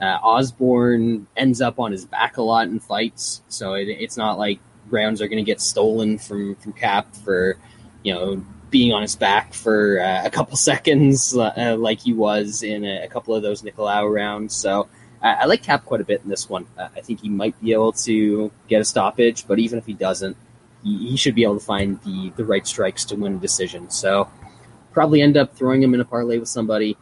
Uh, Osbourne ends up on his back a lot in fights, so it, it's not like rounds are going to get stolen from from Kape for you know being on his back for uh, a couple seconds, uh, like he was in a, a, couple of those Nicolau rounds. So I like Kape quite a bit in this one. Uh, I think he might be able to get a stoppage, but even if he doesn't, he, he, should be able to find the the right strikes to win a decision. So probably end up throwing him in a parlay with somebody.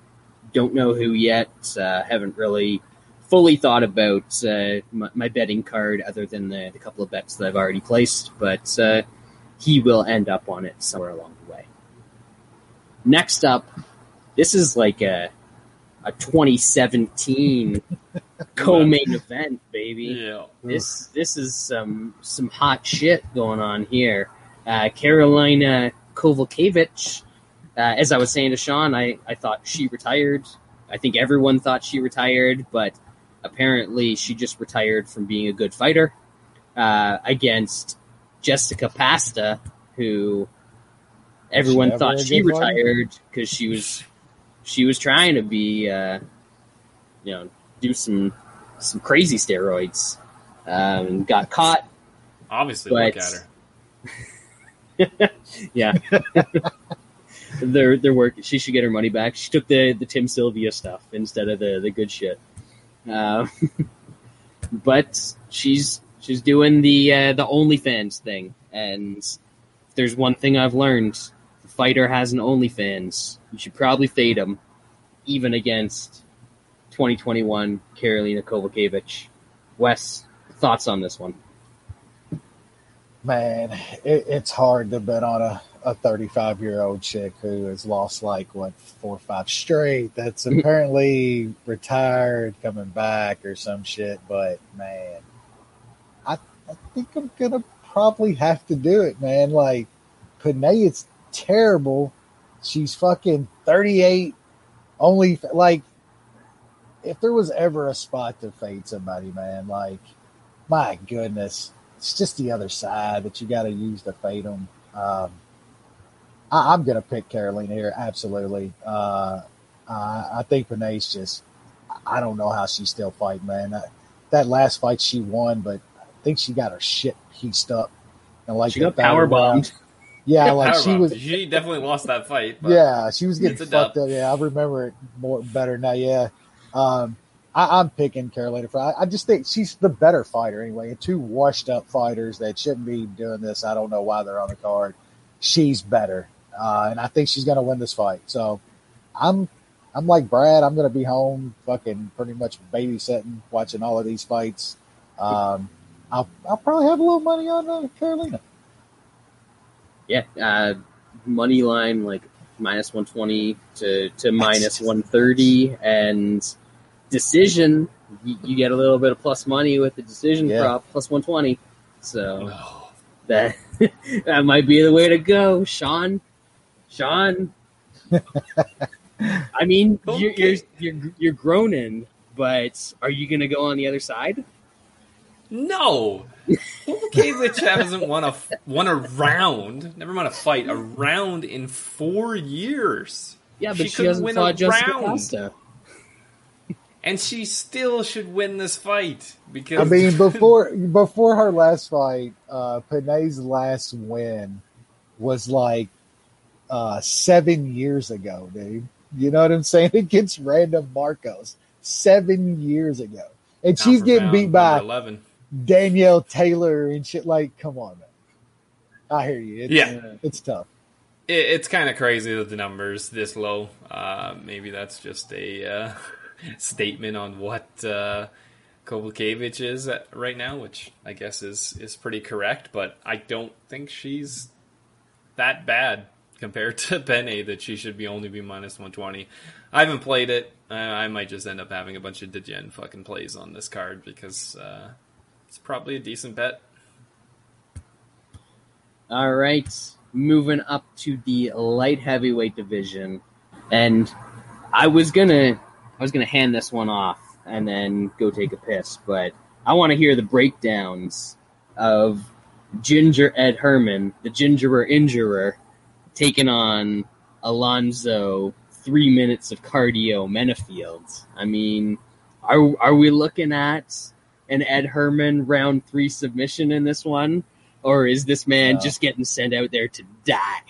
Don't know who yet. Uh, haven't really fully thought about uh, my, my, betting card other than the, the, couple of bets that I've already placed, but uh, he will end up on it somewhere along the. Next up, this is like a a 2017 co-main event, baby. Yeah. This this is some some hot shit going on here. Uh, Karolina Kowalkiewicz. Uh, as I was saying to Sean, I, I thought she retired. I think everyone thought she retired, but apparently she just retired from being a good fighter uh, against Jessica Pasta, who everyone she thought she retired because she was she was trying to be, uh, you know, do some some crazy steroids. Um, got caught. Obviously, but, look at her. yeah, they're they're working. She should get her money back. She took the the Tim Sylvia stuff instead of the the good shit. Uh, but she's she's doing the uh, the OnlyFans thing, and there's one thing I've learned: the fighter has an OnlyFans you should probably fade him, even against 2021 Karolina Kowalkiewicz. Wes, thoughts on this one? Man, it, it's hard to bet on a, a 35 year old chick who has lost like what four or five straight. That's apparently retired, coming back or some shit. But man, I I think I'm gonna probably have to do it, man. Like Panay is terrible, She's fucking 38. Only like if there was ever a spot to fade somebody, man, like my goodness, it's just the other side that you got to use to fade them. Um, I, am gonna pick Karolina here, absolutely. Uh, I think Panay's just, I don't know how she's still fighting, man. That, that last fight she won, but I think she got her shit pieced up. And like she got power bombed. Yeah, like she was. She definitely lost that fight. yeah, she was getting fucked up. Yeah, I remember it more better now. Yeah, um, I, am picking Karolina. for. I, I, just think she's the better fighter anyway. Two washed up fighters that shouldn't be doing this. I don't know why they're on the card. She's better, uh, and I think she's going to win this fight. So, I'm I'm like Brad. I'm going to be home, fucking pretty much babysitting, watching all of these fights. Um, I'll I'll probably have a little money on uh, Karolina yeah, uh, money line like minus 120 to, to minus 130 and decision you, you, get a little bit of plus money with the decision yeah. prop plus 120 so oh. that that might be the way to go sean sean i mean okay. you're, you're, you're you're groaning but are you gonna go on the other side no Kavlich hasn't won a won a round, never won a fight, a round in four years. Yeah, but she, she hasn't fought Jessica Costa. And she still should win this fight because I mean before before her last fight, uh Panay's last win was like uh seven years ago, dude. You know what I'm saying? Against Randa Markos Seven years ago. And she's getting beat by 11 Danielle Taylor and shit. Like, come on, man. I hear you. It's, yeah, uh, it's tough. It, it's kind of crazy that the numbers this low. Uh, maybe that's just a uh, statement on what uh, Kowalkiewicz is right now, which I guess is is pretty correct. But I don't think she's that bad compared to Penne that she should be only be minus 120. I haven't played it. I, I might just end up having a bunch of degen fucking plays on this card because uh, it's probably a decent bet. All right, moving up to the light heavyweight division, and I was gonna, I was gonna hand this one off and then go take a piss, but I want to hear the breakdowns of Ginger Ed Herman, the Gingerer Injurer, taking on Alonzo three minutes of cardio Menifield. I mean, are are we looking at an Ed Herman round three submission in this one, or is this man just getting sent out there to die?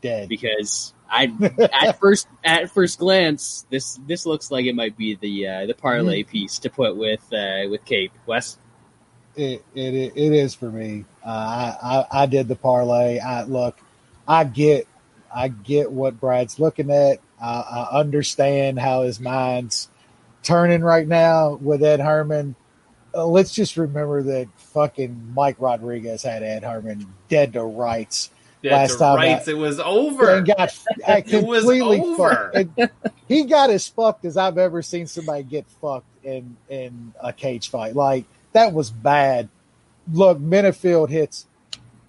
Dead. Because I at first at first glance this this looks like it might be the uh, the parlay piece to put with uh, with Cape West. it, it it is for me. Uh, I, I I did the parlay. I look, I get I get what Brad's looking at. I, I understand how his mind's turning right now with Ed Herman. Uh, let's just remember that fucking Mike Rodriguez had Ed Herman dead to rights Yeah, Last to time rights, I- it was over. and got It was completely over. fucked. He got as fucked as I've ever seen somebody get fucked in in a cage fight. Like that was bad. Look, Menifield hits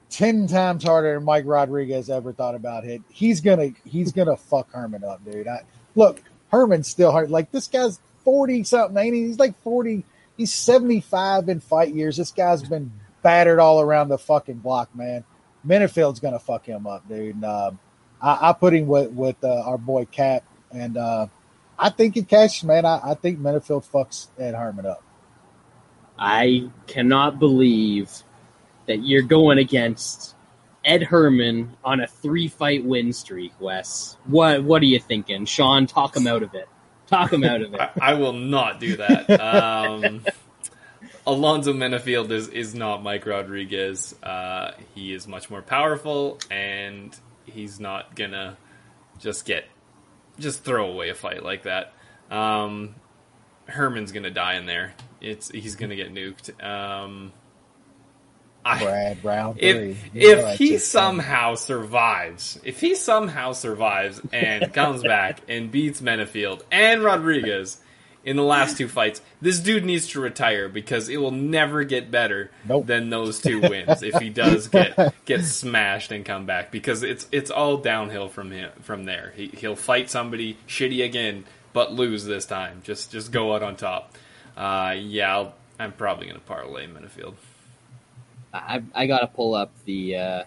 ten times harder than Mike Rodriguez ever thought about hit. He's gonna he's gonna fuck Herman up, dude. I, look, Herman's still hard. Like this guy's forty something, ain't he? He's like forty. He's seventy five in fight years. This guy's been battered all around the fucking block, man. Menifield's gonna fuck him up, dude. And, um, I, I put him with with uh, our boy Kape, and uh, I think he cashes, man. I, I think Menifield fucks Ed Herman up. I cannot believe that you're going against Ed Herman on a three fight win streak, Wes. What what are you thinking? Sean, talk him out of it. Talk him out of it. I, I will not do that. Um, Alonzo Menifield is, is not Mike Rodriguez. Uh, he is much more powerful, and he's not gonna just get just throw away a fight like that. Um, Herman's gonna die in there. It's he's gonna get nuked. Um, Brad three. if You if he somehow survives, if he somehow survives and comes back and beats Menifield and Rodriguez in the last two fights, this dude needs to retire because it will never get better Nope. than those two wins if he does get get smashed and come back because it's it's all downhill from him from there. He he'll fight somebody shitty again but lose this time. Just just go out on top. Uh, yeah, I'll, I'm probably gonna parlay Menifield. I I gotta pull up the uh,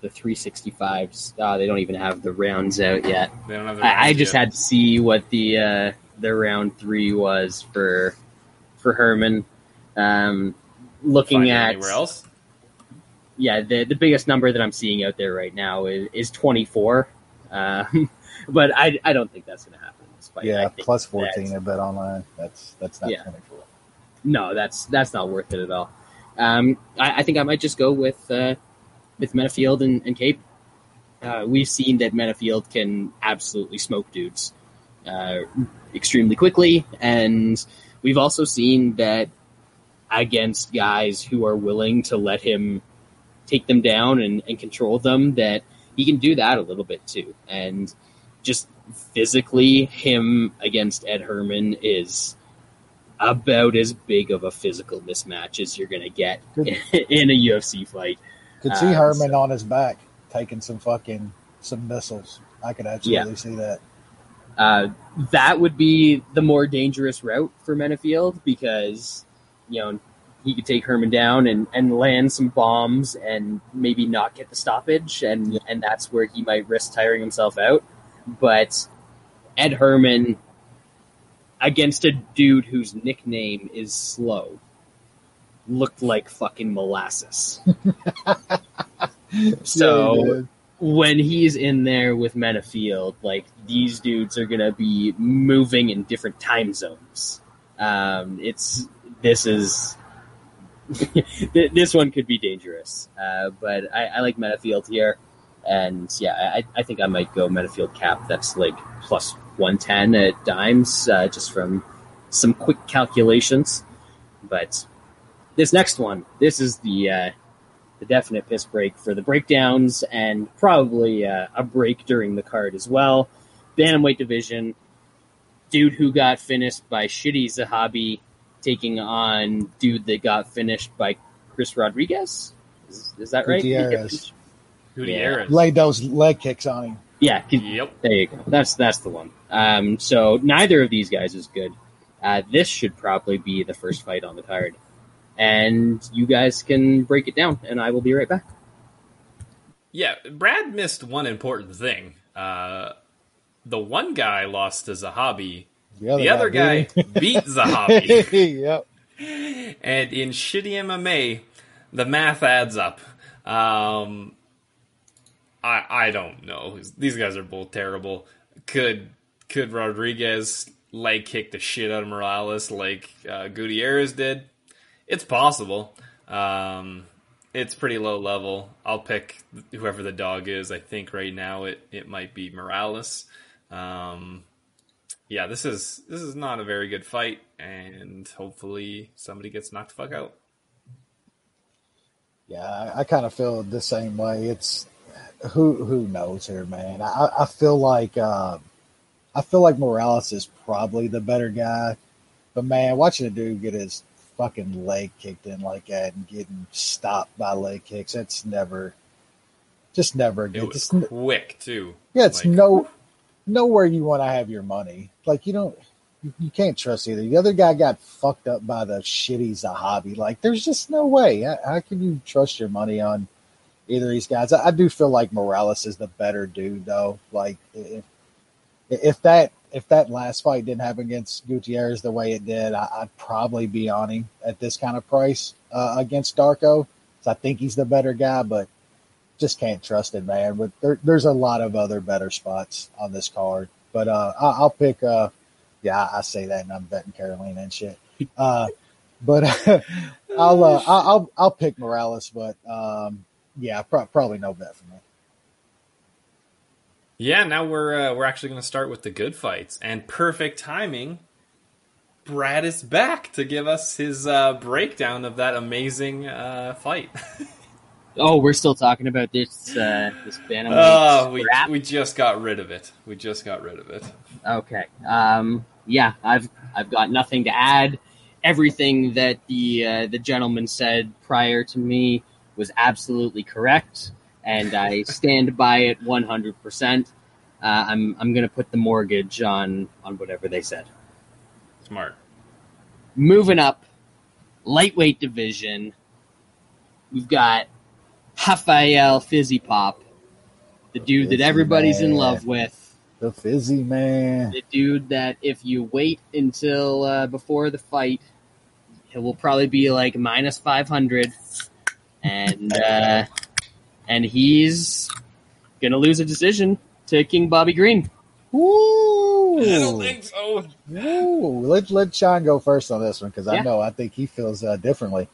the 365s. Uh, they don't even have the rounds out yet. They don't have the I, I just yet. had to see what the uh, the round three was for for Herman. Um, looking Find at anywhere else. yeah, the the biggest number that I'm seeing out there right now is, is 24. Um, but I I don't think that's going to happen. in this fight. Yeah, think plus that- fourteen. I bet online. That's that's not Yeah. twenty four. No, that's that's not worth it at all. Um, I, I think I might just go with uh, with Menifield and, and Cape. Uh, we've seen that Menifield can absolutely smoke dudes uh, extremely quickly, and we've also seen that against guys who are willing to let him take them down and, and control them, that he can do that a little bit too. And just physically, him against Ed Herman is about as big of a physical mismatch as you're going to get Good. in a UFC fight. Could see Uh, Herman on his back taking some fucking some missiles. I could absolutely see that. Uh, that would be the more dangerous route for Menifield because, you know, he could take Herman down and, and land some bombs and maybe not get the stoppage, and, Yeah. and that's where he might risk tiring himself out. But Ed Herman against a dude whose nickname is Slow looked like fucking molasses. so Yeah, when he's in there with Menifield, like these dudes are gonna be moving in different time zones. Um, it's this is this one could be dangerous, uh, but I, I like Menifield here, and yeah, I, I think I might go Menifield cap. That's like plus one ten at dimes, uh, just from some quick calculations. But this next one, this is the uh, the definite piss break for the breakdowns and probably uh, a break during the card as well. Bantamweight division, dude who got finished by Shitty Zahabi taking on dude that got finished by Chris Rodriguez. Is, is that right? Gutierrez. Gutierrez. Laid those leg kicks on him. Yeah, Yep. there you go. That's that's the one. Um, so neither of these guys is good. Uh, this should probably be the first fight on the card, and you guys can break it down, and I will be right back. Yeah, Brad missed one important thing. Uh, the one guy lost to Zahabi The other, the other guy beat Zahabi. yep. And in shitty MMA, the math adds up. Um, I I don't know. These guys are both terrible. Could could Rodriguez leg kick the shit out of Morales like uh, Gutierrez did? It's possible. Um, it's pretty low level. I'll pick whoever the dog is. I think right now it, it might be Morales. Um, yeah, this is this is not a very good fight, and hopefully somebody gets knocked the fuck out. Yeah, I, I kind of feel the same way. It's who who knows here, man. I, I feel like uh, I feel like Morales is probably the better guy, but man, watching a dude get his fucking leg kicked in like that and getting stopped by leg kicks, that's never, just never good. It was it's, quick too. Yeah, it's like, no nowhere you want to have your money. Like you don't, you, you, can't trust either. The other guy got fucked up by the shitty Zahabi. Like there's just no way. How, how can you trust your money on? Either of these guys. I, I, do feel like Morales is the better dude, though. Like if if that if that last fight didn't happen against Gutierrez the way it did, I, would probably be on him at this kind of price uh, against Darko. So I think he's the better guy, but just can't trust it, man. But there, there's a lot of other better spots on this card. But uh, I, will pick. Uh, yeah, I say that, and I'm betting Karolina and shit. Uh, but I'll, uh, I'll I'll pick Morales, but um, yeah, pro- probably no bet for me. Yeah, now we're uh, we're actually going to start with the good fights and perfect timing. Brad is back to give us his uh, breakdown of that amazing uh, fight. oh, we're still talking about this uh, this bantamweight. Oh, we we just got rid of it. We just got rid of it. Okay. Um, yeah, I've I've got nothing to add. Everything that the uh, the gentleman said prior to me was absolutely correct, and I stand by it 100%. Uh, I'm I'm going to put the mortgage on on whatever they said. Smart. Moving up, lightweight division. We've got Rafael Fizzy Pop, the dude that everybody's man. in love with. The Fizzy man. The dude that if you wait until uh, before the fight, it will probably be like minus 500 and uh, and he's gonna lose a decision to King Bobby Green. Ooh. I don't think so. Ooh. Let let Sean go first on this one because yeah. I know I think he feels uh, differently.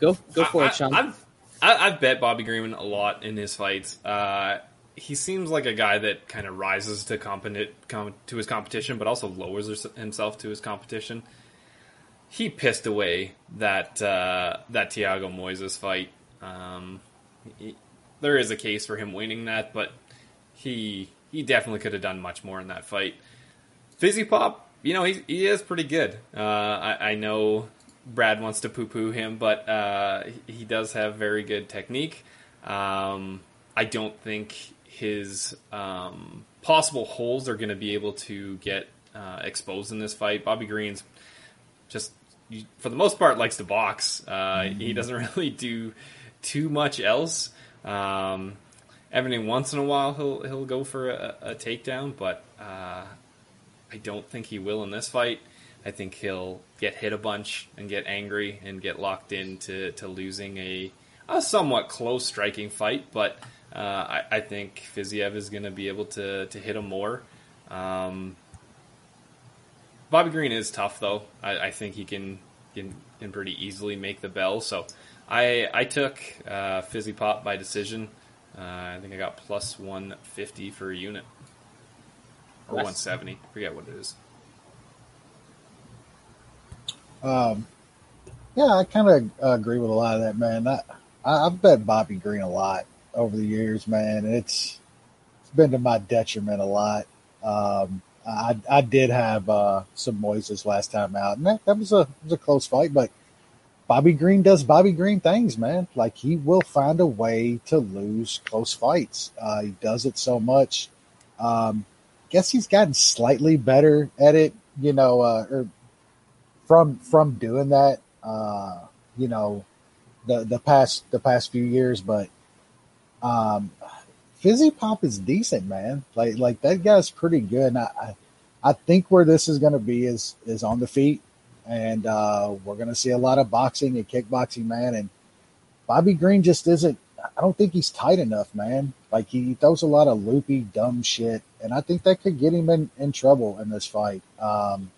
Go go for I, it, Sean. I've I've bet Bobby Green a lot in his fights. Uh, he seems like a guy that kind of rises to compet- com- to his competition, but also lowers himself to his competition. He pissed away that uh, that Thiago Moises fight um, he, there is a case for him winning that, but he he definitely could have done much more in that fight. Fizzy Pop, you know, he he is pretty good. Uh, I, I, know Brad wants to poo poo him, but uh, he does have very good technique. Um, I don't think his um, possible holes are going to be able to get uh, exposed in this fight. Bobby Green's just, for the most part, likes to box. Uh, mm-hmm. He doesn't really do too much else. Um, every once in a while, he'll he'll go for a, a takedown, but uh, I don't think he will in this fight. I think he'll get hit a bunch and get angry and get locked into to losing a, a somewhat close striking fight. But uh, I, I, think Fiziev is going to be able to, to hit him more. Um, Bobby Green is tough, though. I, I think he can, can, can pretty easily make the bell. So I I took uh, Fizzy Pop by decision. Uh, I think I got plus 150 for a unit. Or 170. forget what it is. Um, yeah, I kind of uh, agree with a lot of that, man. I, I, have bet Bobby Green a lot over the years, man. It's it's been to my detriment a lot. Um, I I did have uh, some Moises last time out, and that, that was a was a close fight, but Bobby Green does Bobby Green things, man. Like he will find a way to lose close fights. Uh, he does it so much. Um, guess he's gotten slightly better at it, you know, uh, or from from doing that, uh, you know, the the past the past few years. But um, Fizzy Pop is decent, man. Like like that guy's pretty good. I, I I think where this is going to be is is on the feet, and uh, we're going to see a lot of boxing and kickboxing, man. And Bobby Green just isn't. I don't think he's tight enough, man. Like he throws a lot of loopy, dumb shit, and I think that could get him in, in trouble in this fight. Um,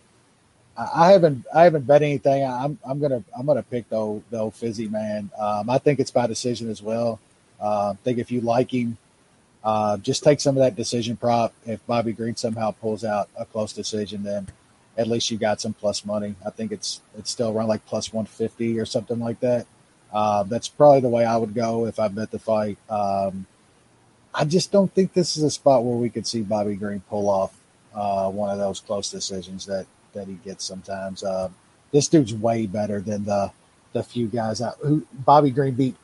I, I haven't I haven't bet anything. I'm I'm gonna I'm gonna pick the old fizzy man. Um, I think it's by decision as well. Uh, I think if you like him, uh, just take some of that decision prop. If Bobby Green somehow pulls out a close decision, then at least you got some plus money. I think it's it's still around like plus one fifty or something like that. Uh, that's probably the way I would go if I bet the fight. Um, I just don't think this is a spot where we could see Bobby Green pull off uh, one of those close decisions that that he gets sometimes. Uh, this dude's way better than the the few guys out who Bobby Green beat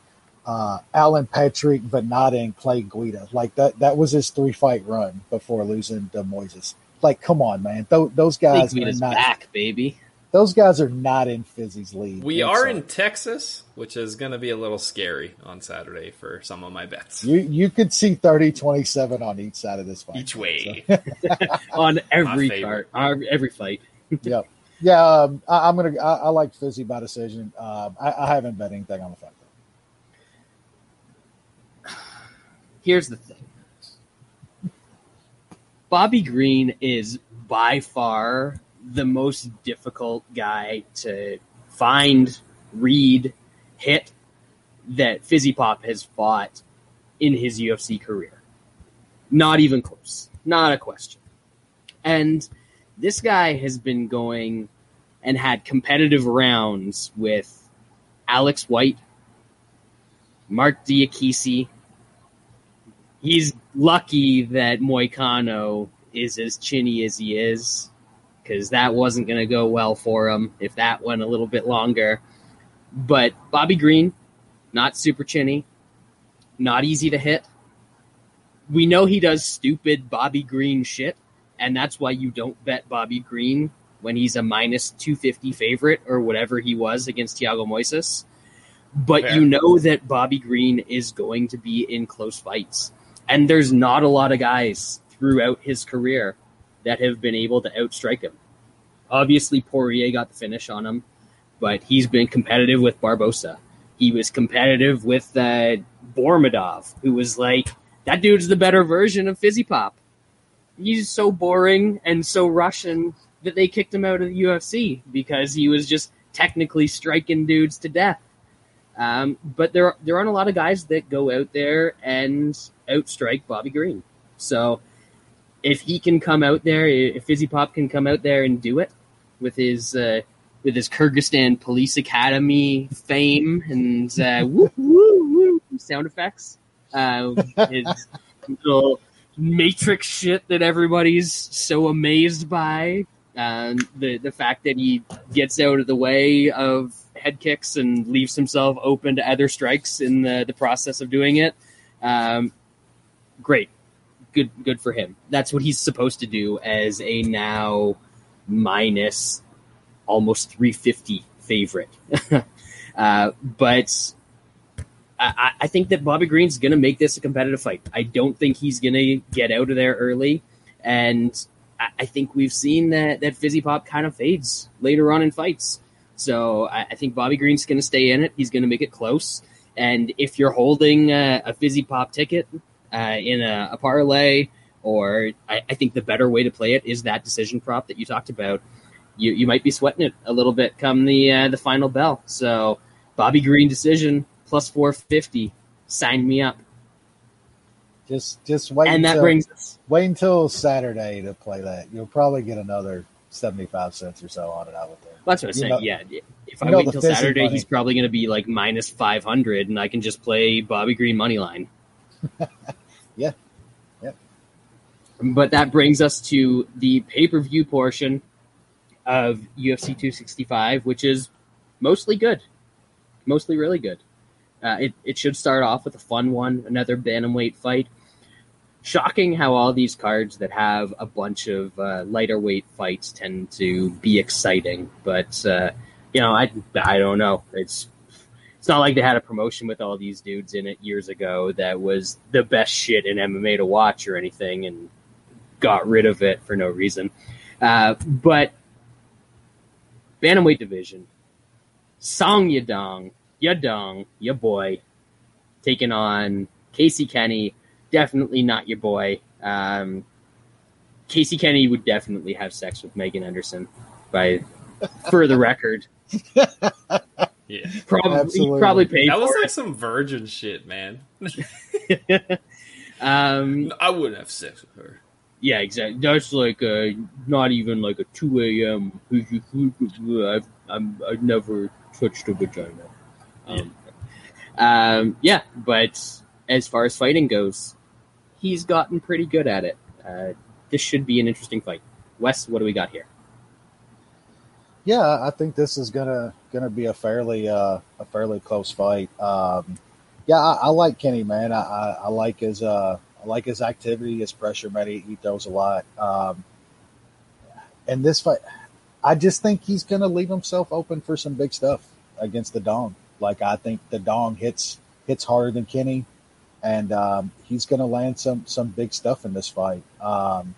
uh, Alan Patrick, but and Clay Guida. Like that that was his three fight run before losing to Moises. Like, come on, man. Th- those guys are not back, baby. Those guys are not in Fizzy's league. We are in Texas, which is going to be a little scary on Saturday for some of my bets. You you could see 30-27 on each side of this fight. Each way. So. on every part, every fight. yep. Yeah, um, I, am gonna. I, I, like Fizzy by decision. Um, I, I, haven't bet anything on the fight. Though. Here's the thing. Bobby Green is by far the most difficult guy to find, read, hit that Fizzy Pop has fought in his UFC career. Not even close. Not a question. And this guy has been going and had competitive rounds with Alex White, Marc Diakiese. He's lucky that Moicano is as chinny as he is because that wasn't going to go well for him if that went a little bit longer. But Bobby Green, not super chinny, not easy to hit. We know he does stupid Bobby Green shit, and that's why you don't bet Bobby Green when he's a minus 250 favorite or whatever he was against Thiago Moises. But Fair. you know that Bobby Green is going to be in close fights. And there's not a lot of guys throughout his career that have been able to outstrike him. Obviously, Poirier got the finish on him, but he's been competitive with Barbosa. He was competitive with uh, Bormadov, who was like, that dude's the better version of Fizzy Pop. He's so boring and so Russian that they kicked him out of the UFC because he was just technically striking dudes to death. Um, but there there aren't a lot of guys that go out there and outstrike Bobby Green. So if he can come out there, if Fizzy Pop can come out there and do it with his uh, with his Kyrgyzstan Police Academy fame and uh, woo, woo, woo, sound effects, uh, his little Matrix shit that everybody's so amazed by, uh, the the fact that he gets out of the way of head kicks and leaves himself open to other strikes in the the process of doing it. Um, great good good for him. That's what he's supposed to do as a now minus almost 350 favorite. uh, but I, I, think that Bobby Green's going to make this a competitive fight. I don't think he's going to get out of there early, and I, I, think we've seen that that Fizzy Pop kind of fades later on in fights. So I, I think Bobby Green's going to stay in it. He's going to make it close. And if you're holding a, a Fizzy Pop ticket, uh, in a, a, parlay, or I, I, think the better way to play it is that decision prop that you talked about. You you might be sweating it a little bit come the uh, the final bell. So Bobby Green decision plus four fifty. Sign me up. Just just wait. And until, that brings us wait until Saturday to play that. You'll probably get another seventy five cents or so on it. I would think. That's what I'm saying. Know, yeah. If I wait until Saturday, money. he's probably going to be like minus 500, and I can just play Bobby Green money line. yeah. Yeah. But that brings us to the pay per view portion of UFC 265, which is mostly good, mostly really good. Uh, it, it should start off with a fun one, another bantamweight fight. Shocking how all these cards that have a bunch of uh, lighter weight fights tend to be exciting, but uh, you know, I I don't know. It's it's not like they had a promotion with all these dudes in it years ago that was the best shit in MMA to watch or anything and got rid of it for no reason. Uh, but bantamweight division, Song Yadong, Yadong, your boy, taking on Casey Kenny. Definitely not your boy. Um, Casey Kenny would definitely have sex with Megan Anderson, by for the record. Yeah, Probably, Absolutely. he probably paid that was for like some virgin shit, man. um, I wouldn't have sex with her. yeah, exactly. That's like uh not even like a two a.m. I've I'm, I've never touched a vagina. Um, um, yeah, but as far as fighting goes, he's gotten pretty good at it. Uh, this should be an interesting fight. Wes, what do we got here? Yeah, I think this is gonna gonna be a fairly uh, a fairly close fight. Um, yeah, I, I like Kenny, man. I, I, I like his uh, I like his activity, his pressure, man. He, he throws a lot. Um, and this fight, I just think he's gonna leave himself open for some big stuff against the Dong. Like I think the Dong hits hits harder than Kenny, and um, he's gonna land some some big stuff in this fight. Um,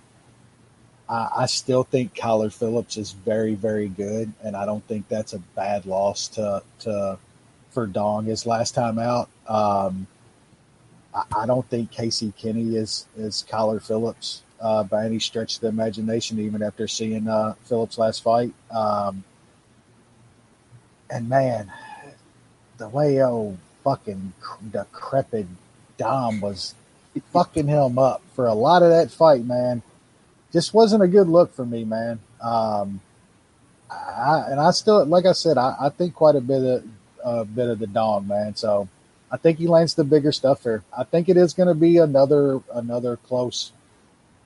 I, I still think Kyler Phillips is very, very good, and I don't think that's a bad loss to to for Dong his last time out. Um, I, I don't think Casey Kenny is is Kyler Phillips uh, by any stretch of the imagination, even after seeing uh, Phillips' last fight. Um, and man, the way oh fucking decrepit Dom was fucking him up for a lot of that fight, man just wasn't a good look for me, man. Um, I, and I still, like I said, I, I think quite a bit of a bit of the Dong, man. So I think he lands the bigger stuff here. I think it is going to be another another close,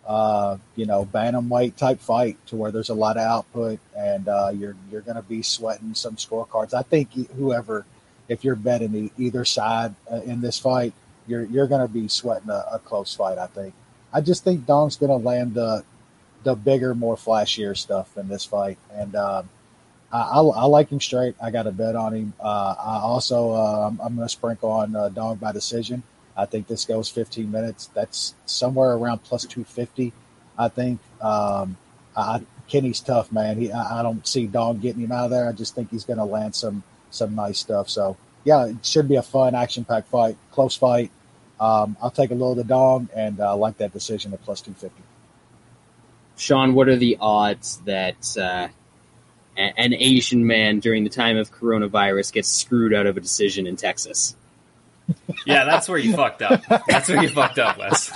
uh, you know, bantamweight type fight to where there's a lot of output and uh, you're you're going to be sweating some scorecards. I think whoever, if you're betting the, either side uh, in this fight, you're you're going to be sweating a, a close fight. I think. I just think Dong's going to land the the bigger, more flashier stuff in this fight, and um, I, I, I like him straight. I got a bet on him. Uh, I also uh, I'm, I'm going to sprinkle on uh, Dong by decision. I think this goes 15 minutes. That's somewhere around plus 250. I think um, I, Kenny's tough, man. He I, I don't see Dong getting him out of there. I just think he's going to land some some nice stuff. So yeah, it should be a fun, action packed fight, close fight. Um, I'll take a little of the Dong and uh, like that decision at plus 250. Sean, what are the odds that uh, a- an Asian man during the time of coronavirus gets screwed out of a decision in Texas? Yeah, that's where you fucked up. That's where you fucked up, Wes.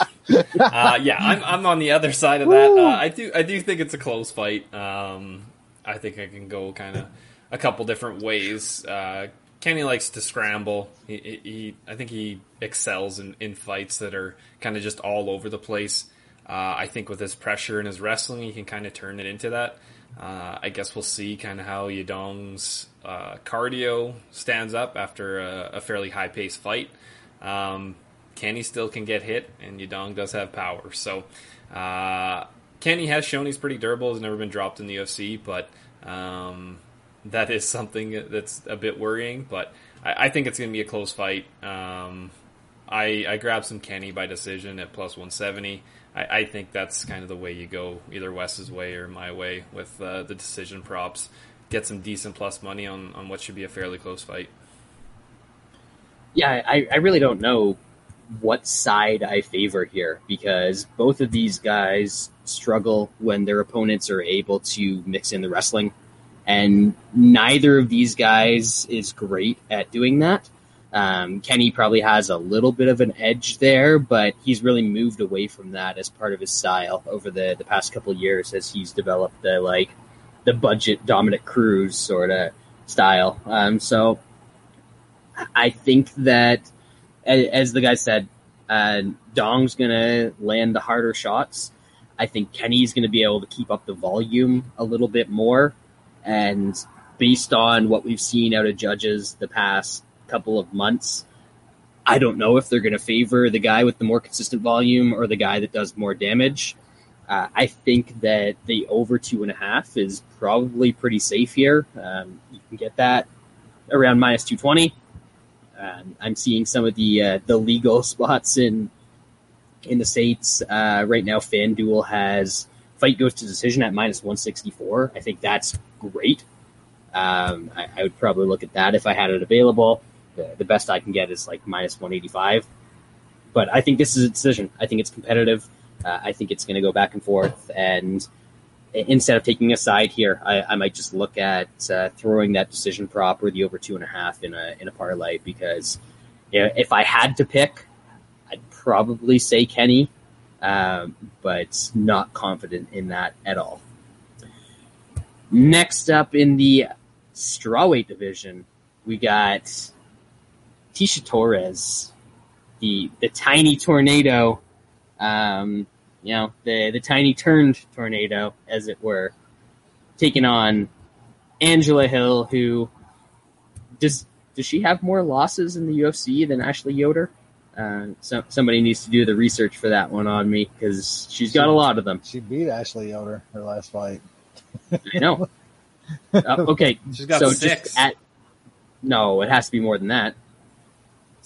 Uh, yeah, I'm I'm on the other side of that. Uh, I do I do think it's a close fight. Um, I think I can go kind of a couple different ways. Uh, Kenny likes to scramble. He, he, he I think he excels in, in fights that are kind of just all over the place. Uh, I think with his pressure and his wrestling, he can kind of turn it into that. Uh, I guess we'll see kind of how Yadong's uh, cardio stands up after a, a fairly high paced fight. Um, Kenny still can get hit, and Yadong does have power. So uh, Kenny has shown he's pretty durable. Has never been dropped in the UFC, but um, that is something that's a bit worrying. But I, I think it's going to be a close fight. Um, I, I grabbed some Kenny by decision at plus 170. I, I think that's kind of the way you go, either Wes's way or my way with uh, the decision props. Get some decent plus money on, on what should be a fairly close fight. Yeah, I, I really don't know what side I favor here because both of these guys struggle when their opponents are able to mix in the wrestling, and neither of these guys is great at doing that. Um, Kenny probably has a little bit of an edge there, but he's really moved away from that as part of his style over the, the past couple years as he's developed the like the budget Dominick Cruz sort of style. Um, so I think that, as the guy said, uh, Dong's gonna land the harder shots. I think Kenny's gonna be able to keep up the volume a little bit more, and based on what we've seen out of judges the past couple of months, I don't know if they're going to favor the guy with the more consistent volume or the guy that does more damage. Uh, I think that the over two and a half is probably pretty safe here. Um, you can get that around minus two twenty. Um, I'm seeing some of the uh, the legal spots in in the states uh, right now. FanDuel has fight goes to decision at minus 164, I think that's great. Um, I, I, would probably look at that if I had it available. The, the, best I can get is like minus 185. But I think this is a decision. I think it's competitive. Uh, I think it's going to go back and forth. And instead of taking a side here, I, I might just look at uh, throwing that decision prop or the over two and a half in a in a parlay because you know, if I had to pick, I'd probably say Kenny, um, but not confident in that at all. Next up in the strawweight division, we got Tecia Torres, the the tiny tornado, um, you know, the the tiny turned tornado, as it were, taking on Angela Hill, who does does she have more losses in the UFC than Ashley Yoder? Uh, so, somebody needs to do the research for that one on me because she's got a lot of them. She beat Ashley Yoder her last fight. I know. Uh, okay, she's got so six. At, no, it has to be more than that.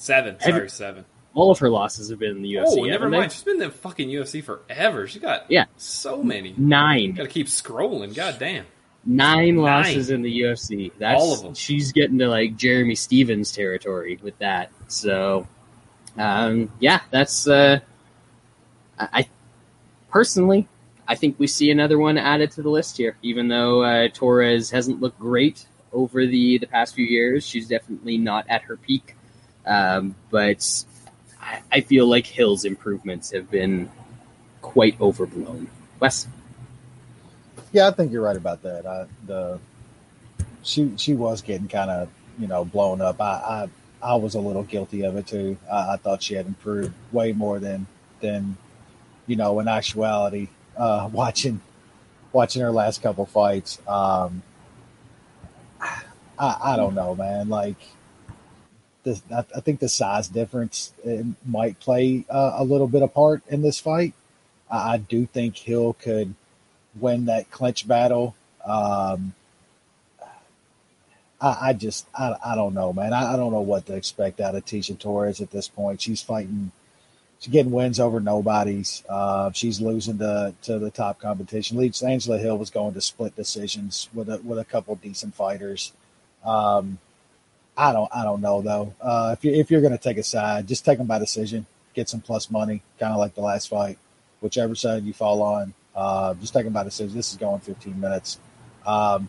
Seven. Sorry, Every, seven. All of her losses have been in the UFC. Oh, never mind. They? She's been in the fucking UFC forever. She got yeah so many. Nine. Got to keep scrolling. God damn. Nine, Nine losses in the UFC. That's all of them. She's getting to like Jeremy Stephens territory with that. So um, yeah, that's uh, I personally I think we see another one added to the list here. Even though uh, Torres hasn't looked great over the the past few years, she's definitely not at her peak. Um, but I, I feel like Hill's improvements have been quite overblown. Wes. Yeah, I think you're right about that. I, the she she was getting kind of you know blown up. I, I I was a little guilty of it too. I, I thought she had improved way more than than you know in actuality. Uh, watching watching her last couple fights, um, I, I don't know, man. Like, the, I, think the size difference might play uh, a little bit of part in this fight. I, I do think Hill could win that clinch battle. Um, I, I just I, I don't know, man. I, I don't know what to expect out of Tecia Torres at this point. She's fighting, she's getting wins over nobodies. Uh, she's losing to to the top competition. Leeds Angela Hill was going to split decisions with a with a couple decent fighters. Um, I don't I don't know though. Uh, if you if you're to take a side, just take them by decision. Get some plus money, kind of like the last fight. Whichever side you fall on, uh, just take them by decision. This is going 15 minutes. Um,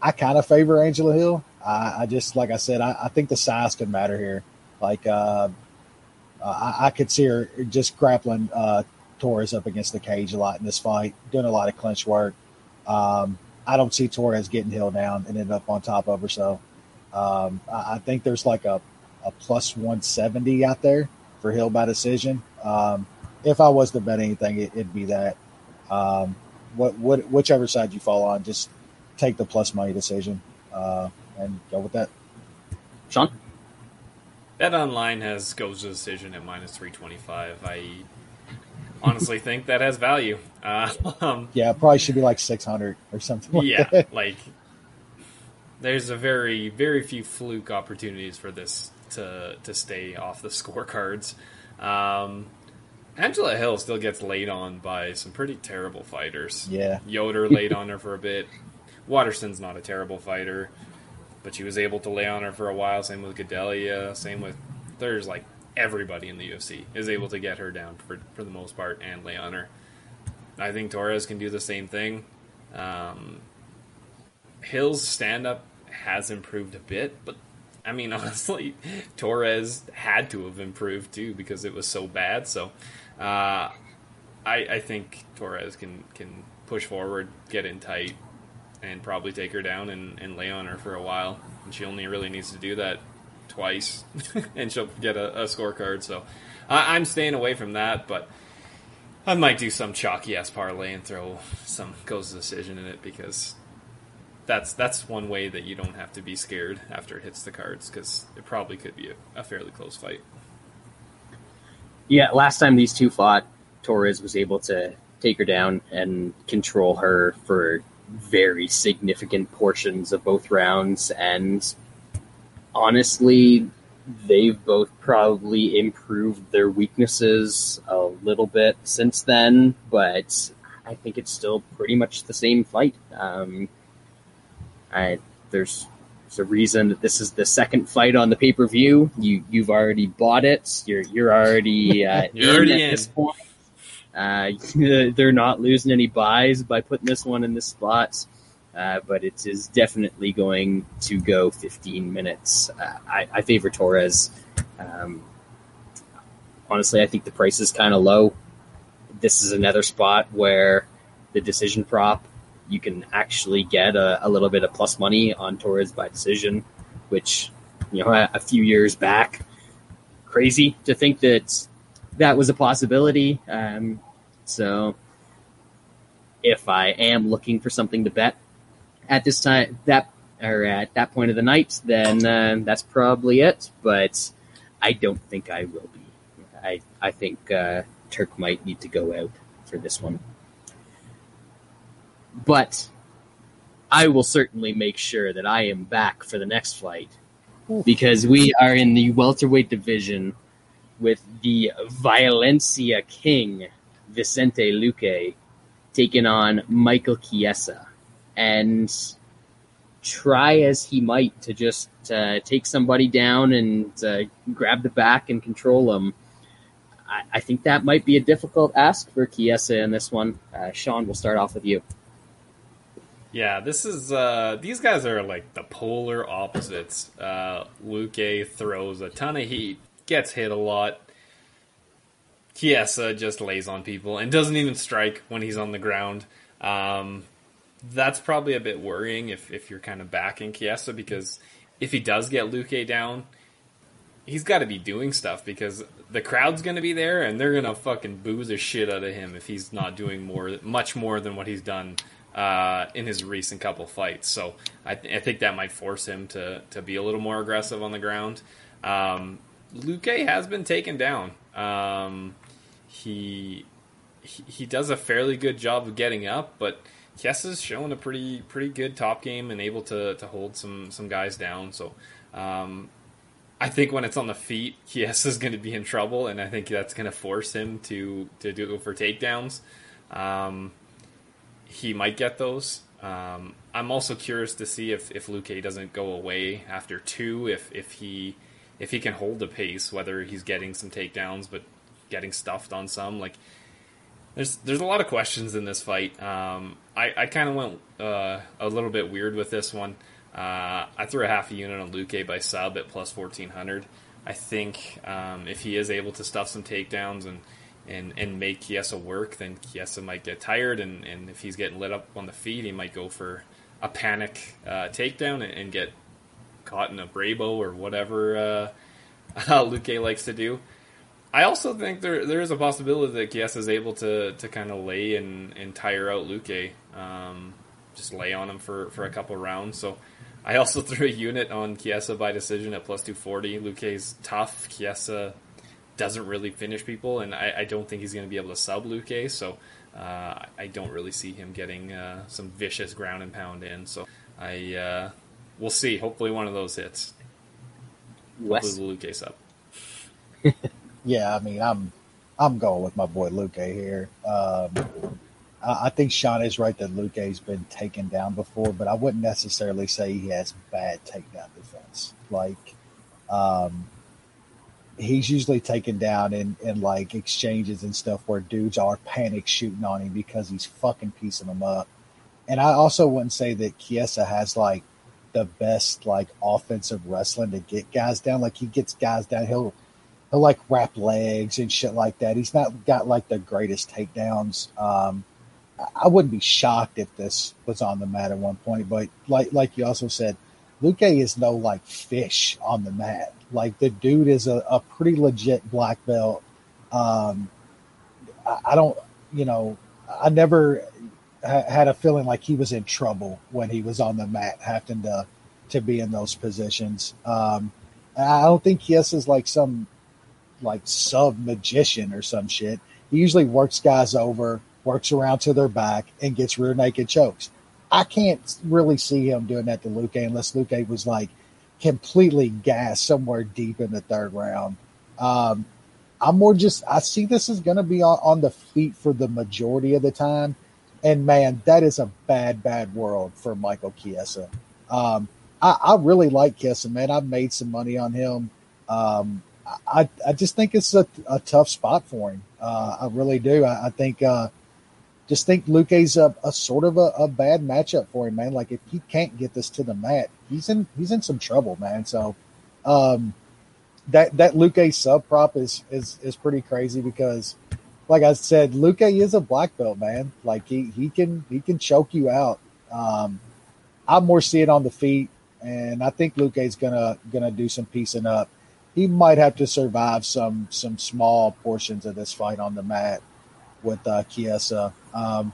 I kind of favor Angela Hill. I, I, just, like I said, I, I, think the size could matter here. Like, uh, I, I, could see her just grappling uh, Torres up against the cage a lot in this fight, doing a lot of clinch work. Um, I don't see Torres getting Hill down and end up on top of her. So um, I, think there's like a, a plus 170 out there for Hill by decision. Um, if I was to bet anything, it, would be that. Um, what, what, whichever side you fall on, just take the plus money decision uh, and go with that. Sean? Bet online has goes to decision at minus 325. I honestly think that has value. Uh, um, yeah, probably should be like 600 or something like yeah, that. like there's a very, very few fluke opportunities for this to, to stay off the scorecards. Um, Angela Hill still gets laid on by some pretty terrible fighters. Yeah. Yoder laid on her for a bit. Waterston's not a terrible fighter, but she was able to lay on her for a while. Same with Gadelha. Same with there's like everybody in the UFC is able to get her down for for the most part and lay on her. I think Torres can do the same thing. Um, Hill's stand up has improved a bit, but I mean honestly, Torres had to have improved too because it was so bad. So uh, I I think Torres can can push forward, get in tight, and probably take her down and, and lay on her for a while. And she only really needs to do that twice, and she'll get a, a scorecard. So I, am staying away from that, but I might do some chalky ass parlay and throw some goes decision in it because that's that's one way that you don't have to be scared after it hits the cards because it probably could be a, a fairly close fight. Yeah, last time these two fought, Torres was able to take her down and control her for very significant portions of both rounds, and honestly, they've both probably improved their weaknesses a little bit since then. But I, think it's still pretty much the same fight. Um, I, there's there's a reason that this is the second fight on the pay per view. You you've already bought it. You're you're already uh, You're in already at in. this point. Uh, they're not losing any buys by putting this one in this spot. Uh, but it is definitely going to go 15 minutes. Uh, I, I favor Torres. Um, honestly, I think the price is kind of low. This is another spot where the decision prop, you can actually get a, a little bit of plus money on Torres by decision, which, you know, a, a few years back, crazy to think that that was a possibility. Um, so if I am looking for something to bet at this time, that or at that point of the night, then uh, that's probably it. But I don't think I will be. I I think uh, Turk might need to go out for this one. But I will certainly make sure that I am back for the next fight because we are in the welterweight division with the Valencia King Vicente Luque taking on Michael Chiesa and try as he might to just uh, take somebody down and uh, grab the back and control them. I, I think that might be a difficult ask for Chiesa in this one. Uh, Sean, we'll start off with you. Yeah, this is uh these guys are like the polar opposites. Uh throws a ton of heat, gets hit a lot. Chiesa just lays on people and doesn't even strike when he's on the ground. Um that's probably a bit worrying if, if you're kind of backing Chiesa because if he does get Luque down, he's got to be doing stuff because the crowd's going to be there and they're going to fucking boo the shit out of him if he's not doing more, much more than what he's done uh, in his recent couple fights. So I, th- I think that might force him to, to be a little more aggressive on the ground. Um, Luque has been taken down. Um, he, he he does a fairly good job of getting up, but Chiesa's showing a pretty pretty good top game and able to, to hold some some guys down. So um, I think when it's on the feet, Chiesa's going to be in trouble, and I think that's going to force him to to do for takedowns. Um, he might get those. Um, I'm also curious to see if if Luque doesn't go away after two, if if he if he can hold the pace, whether he's getting some takedowns but getting stuffed on some. Like there's there's a lot of questions in this fight. Um, I I kind of went uh, a little bit weird with this one. Uh, I threw a half a unit on Luque by sub at plus fourteen hundred. I think um, if he is able to stuff some takedowns and and, and make Chiesa work, then Chiesa might get tired, and, and if he's getting lit up on the feet, he might go for a panic uh, takedown and, and get caught in a Brabo or whatever uh, Luque likes to do. I also think there there is a possibility that Chiesa is able to, to kind of lay and, and tire out Luque, um, just lay on him for, for a couple rounds. So I also threw a unit on Chiesa by decision at plus 240. Luque's tough. Chiesa doesn't really finish people, and I, I don't think he's going to be able to sub Luque, so uh, I don't really see him getting uh, some vicious ground and pound in. So I uh, we'll see. Hopefully, one of those hits. Wes? Hopefully, the Luque sub. Yeah, I mean, I'm I'm going with my boy Luque here. Um, I, I think Sean is right that Luque's been taken down before, but I wouldn't necessarily say he has bad takedown defense. Like, um, he's usually taken down in, in like exchanges and stuff where dudes are panic shooting on him because he's fucking piecing them up. And I also wouldn't say that Chiesa has like the best like offensive wrestling to get guys down. Like he gets guys down, he'll he'll like wrap legs and shit like that. He's not got like the greatest takedowns. Um, I- wouldn't be shocked if this was on the mat at one point, but like like you also said, Luque is no like fish on the mat. Like the dude is a, a pretty legit black belt. Um, I, I don't, you know, I never ha- had a feeling like he was in trouble when he was on the mat, having to to be in those positions. Um, I don't think Kies is like some like sub magician or some shit. He usually works guys over, works around to their back, and gets rear naked chokes. I can't really see him doing that to Luque unless Luque was like completely gassed somewhere deep in the third round. Um, I'm more just I see this is going to be on, on the feet for the majority of the time. and man, that is a bad, bad world for Michael Chiesa. Um, I, I, really like Chiesa, man. I've made some money on him. Um, I, I just think it's a, a tough spot for him. Uh, I really do. I, I think, uh, just think Luque's a, a sort of a, a, bad matchup for him, man. Like if he can't get this to the mat, he's in he's in some trouble, man. So, um, that that Luque sub prop is is is pretty crazy because like I said, Luque is a black belt, man. Like he he can he can choke you out. Um, I'm more seeing on the feet, and I think Luque's gonna gonna do some piecing up. He might have to survive some some small portions of this fight on the mat with uh, Chiesa. Um,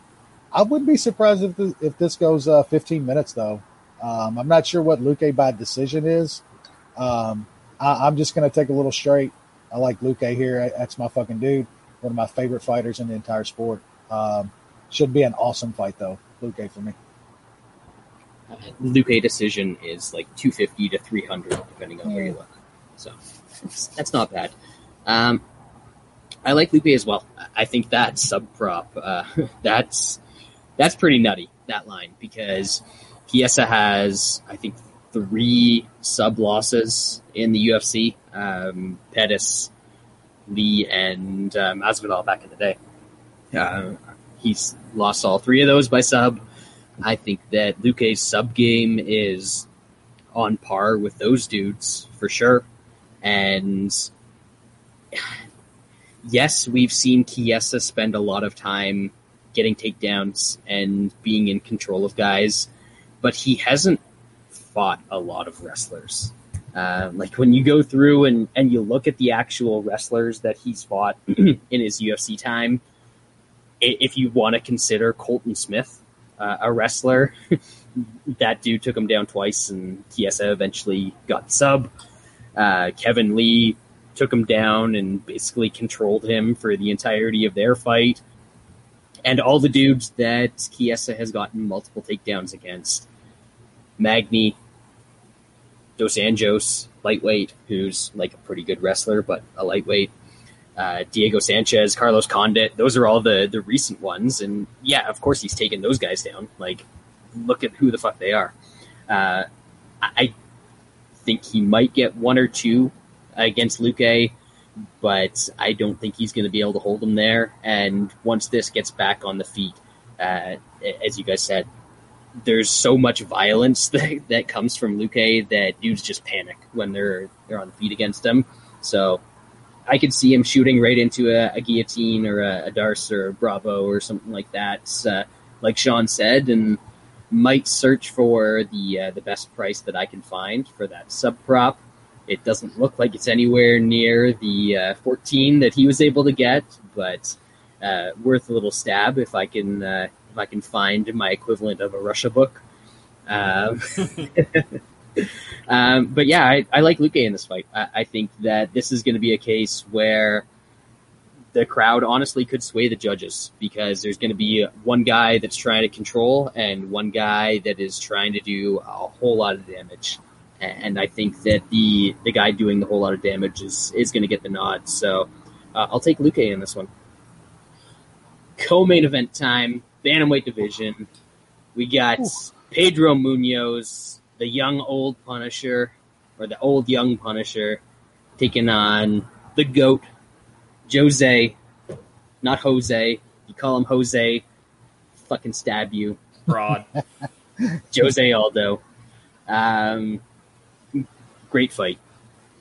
I wouldn't be surprised if this, if this goes uh, 15 minutes though. Um, I'm not sure what Luque by decision is. Um, I, am just gonna take a little straight. I like Luque here. That's my fucking dude one of my favorite fighters in the entire sport. Um, should be an awesome fight though. Luque for me. Uh, Luque decision is like 250 to 300 depending on where you look. So that's not bad. Um, I like Luque as well. I think that sub prop, uh, that's that's pretty nutty that line because Chiesa has I think three sub losses in the UFC. Um, Pettis Lee and um, Masvidal back in the day. Uh, he's lost all three of those by sub. I think that Luque's sub game is on par with those dudes for sure. And yes, we've seen Chiesa spend a lot of time getting takedowns and being in control of guys, but he hasn't fought a lot of wrestlers. Uh, like when you go through and, and you look at the actual wrestlers that he's fought in his UFC time, if you want to consider Colton Smith uh, a wrestler, that dude took him down twice, and Chiesa eventually got sub. Uh, Kevin Lee took him down and basically controlled him for the entirety of their fight. And all the dudes that Chiesa has gotten multiple takedowns against. Magny, Dos Anjos, lightweight, who's like a pretty good wrestler, but a lightweight. Uh, Diego Sanchez, Carlos Condit, those are all the the recent ones, and yeah, of course he's taken those guys down. Like, look at who the fuck they are. Uh, I think he might get one or two against Luque, but I don't think he's going to be able to hold them there. And once this gets back on the feet, uh, as you guys said, there's so much violence that, that comes from Luque that dudes just panic when they're they're on feet against him. So I could see him shooting right into a, a guillotine or a, a D'Arce or a Brabo or something like that, uh, like Sean said, and might search for the uh, the best price that I can find for that sub prop. It doesn't look like it's anywhere near the uh, 14 that he was able to get, but uh, worth a little stab if I can uh, if I can find my equivalent of a Russia book. Um, um, but yeah, I, I, like Luque in this fight. I, I think that this is going to be a case where the crowd honestly could sway the judges because there's going to be one guy that's trying to control and one guy that is trying to do a whole lot of damage. And I think that the the guy doing the whole lot of damage is is going to get the nod. So uh, I'll take Luque in this one. Co-main event time bantamweight division. We got Ooh. Pedro Munhoz, the young old Punisher, or the old young Punisher, taking on the GOAT, Jose, not Jose. You call him Jose, fucking stab you. Broad. Jose Aldo. Um, great fight.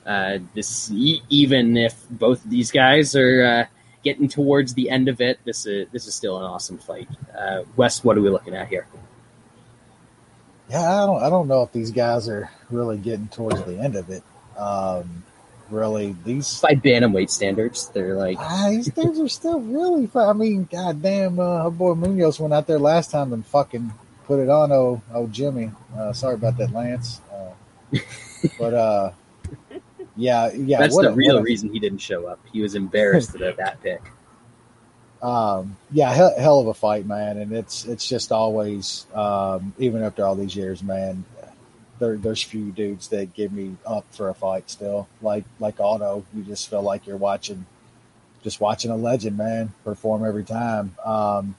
Uh, this even if both of these guys are uh, getting towards the end of it, this is this is still an awesome fight. Uh, Wes, what are we looking at here? Yeah, I don't I don't know if these guys are really getting towards the end of it. Um, really, these by bantamweight standards, they're like ah, these things are still really. Fun. I mean, goddamn, uh, boy Munhoz went out there last time and fucking put it on. Oh, oh, Jimmy. Uh, sorry about that, Lance. Uh, but uh, yeah, yeah. That's the a, real reason he didn't show up. He was embarrassed at that pick. Um, yeah, hell, hell, of a fight, man, and it's it's just always, um, even after all these years, man. There, there's few dudes that give me up for a fight still. Like like Aldo, you just feel like you're watching, just watching a legend, man, perform every time. Um,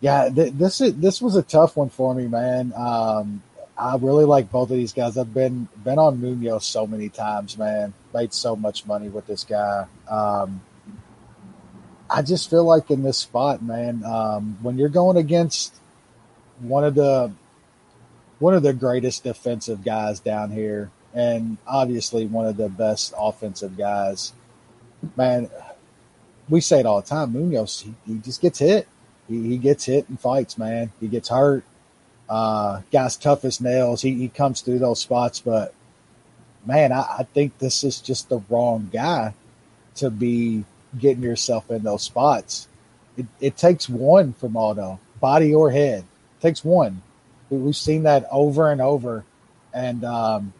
Yeah, th- this is this was a tough one for me, man. Um, I really like both of these guys. I've been been on Munhoz so many times, man. Made so much money with this guy. Um, I just feel like in this spot, man, um, when you're going against one of the one of the greatest defensive guys down here, and obviously one of the best offensive guys, man. We say it all the time. Munhoz, he, he just gets hit. He, he gets hit and fights, man. He gets hurt. Uh, guy's tough as nails. He, he comes through those spots, but man, I, I think this is just the wrong guy to be getting yourself in those spots. It, it takes one from Aldo, body or head. It takes one. We've seen that over and over, and um,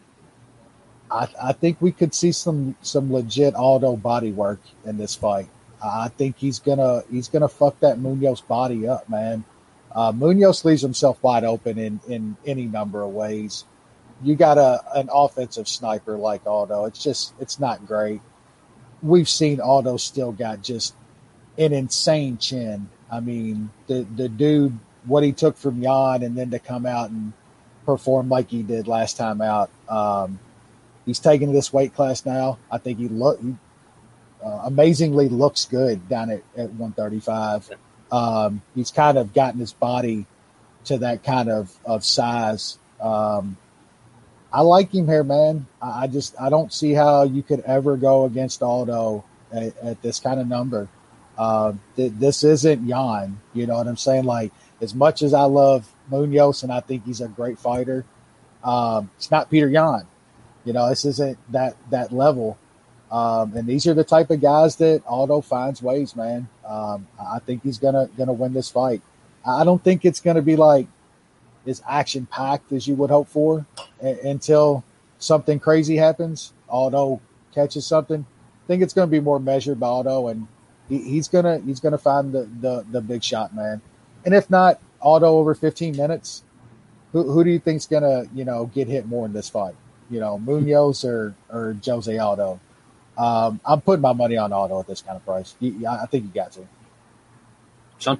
I, I think we could see some some legit Aldo body work in this fight. I think he's gonna he's gonna fuck that Munhoz body up, man. Uh, Munhoz leaves himself wide open in, in any number of ways. You got a an offensive sniper like Aldo. It's just it's not great. We've seen Aldo still got just an insane chin. I mean, the the dude what he took from Yan and then to come out and perform like he did last time out. Um, he's taking this weight class now. I think he look uh, amazingly looks good down at, at 135. Um, he's kind of gotten his body to that kind of, of size. Um, I like him here, man. I, I, just I don't see how you could ever go against Aldo at, at this kind of number. Uh, th- this isn't Yan. You know what I'm saying? Like as much as I love Munhoz and I think he's a great fighter, um, it's not Petr Yan. You know, this isn't that that level. Um, and these are the type of guys that Aldo finds ways, man. Um, I think he's gonna gonna win this fight. I don't think it's gonna be like as action packed as you would hope for a- until something crazy happens. Aldo catches something. I think it's gonna be more measured by Aldo, and he, he's gonna he's gonna find the, the the big shot, man. And if not, Aldo over 15 minutes. Who, who do you think's gonna you know get hit more in this fight? You know, Munhoz or or Jose Aldo? Um, I'm putting my money on Aldo at this kind of price. I think you got to. Sean?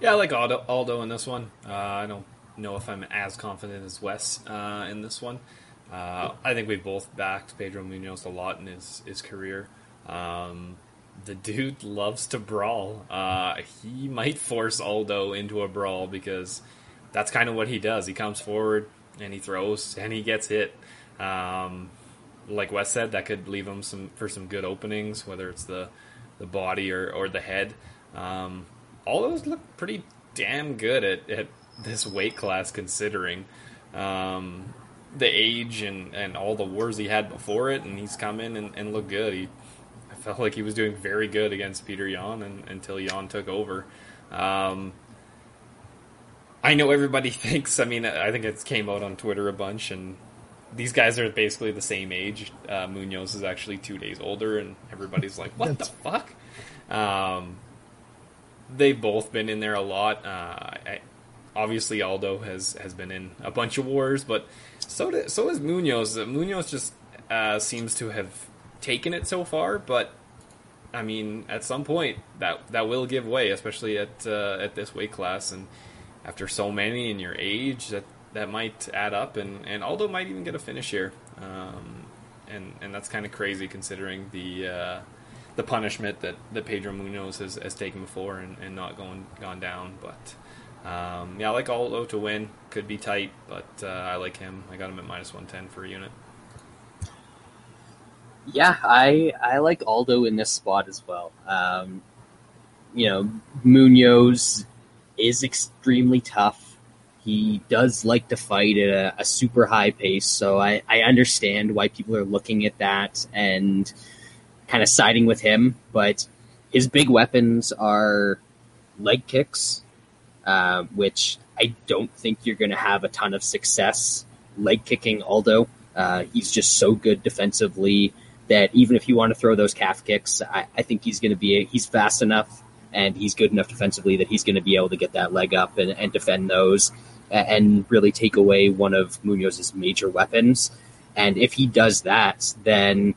Yeah, I like Aldo, Aldo in this one. Uh, I don't know if I'm as confident as Wes uh, in this one. Uh, I think we both backed Pedro Munhoz a lot in his, his career. Um, the dude loves to brawl. Uh, he might force Aldo into a brawl because that's kind of what he does. He comes forward and he throws and he gets hit. Um, like Wes said, that could leave him some for some good openings, whether it's the the body or, or the head. Um, Aldo's look pretty damn good at, at this weight class, considering um, the age and, and all the wars he had before it, and he's come in and, and looked good. He, I felt like he was doing very good against Petr Yan and, until Yan took over. Um, I know everybody thinks. I mean, I think it came out on Twitter a bunch, and these guys are basically the same age. Uh, Munhoz is actually two days older, and everybody's like, "What the fuck?" Um, they've both been in there a lot. Uh, I, obviously, Aldo has has been in a bunch of wars, but so did, so is Munhoz. Munhoz just uh, seems to have taken it so far, but I mean, at some point that that will give way, especially at uh, at this weight class, and after so many in your age, that that might add up, and, and Aldo might even get a finish here, um, and and that's kind of crazy considering the uh, the punishment that, that Pedro Munhoz has, has taken before and, and not going gone down. But um, yeah, I like Aldo to win. Could be tight, but uh, I like him. I got him at minus one ten for a unit. Yeah, I I like Aldo in this spot as well. Um, you know, Munhoz is extremely tough he does like to fight at a, a super high pace, so I, I understand why people are looking at that and kind of siding with him. But his big weapons are leg kicks, uh, which I don't think you're going to have a ton of success leg kicking Aldo. Uh, he's just so good defensively that even if you want to throw those calf kicks, I, I think he's going to be he's fast enough and he's good enough defensively that he's going to be able to get that leg up and, and defend those and really take away one of Munhoz's major weapons. And if he does that, then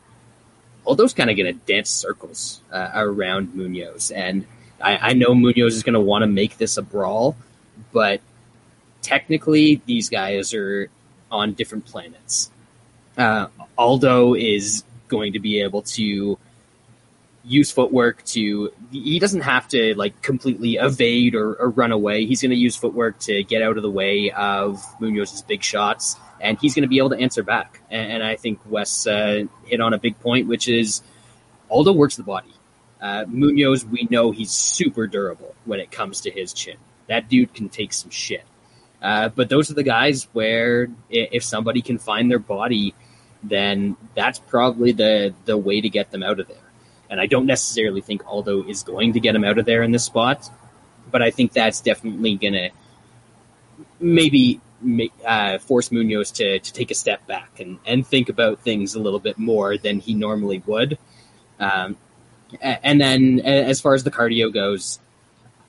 Aldo's kind of going to dance circles uh, around Munhoz. And I, I know Munhoz is going to want to make this a brawl, but technically these guys are on different planets. Uh, Aldo is going to be able to use footwork to he doesn't have to like completely evade or, or run away. He's going to use footwork to get out of the way of munhoz's big shots and he's going to be able to answer back. And, and i think wes uh, hit on a big point which is aldo works the body. Uh, munhoz we know he's super durable when it comes to his chin. That dude can take some shit. Uh, but those are the guys where if somebody can find their body then that's probably the the way to get them out of there and I don't necessarily think Aldo is going to get him out of there in this spot, but I think that's definitely going to maybe uh, force Munhoz to, to take a step back and, and think about things a little bit more than he normally would. Um, and then as far as the cardio goes,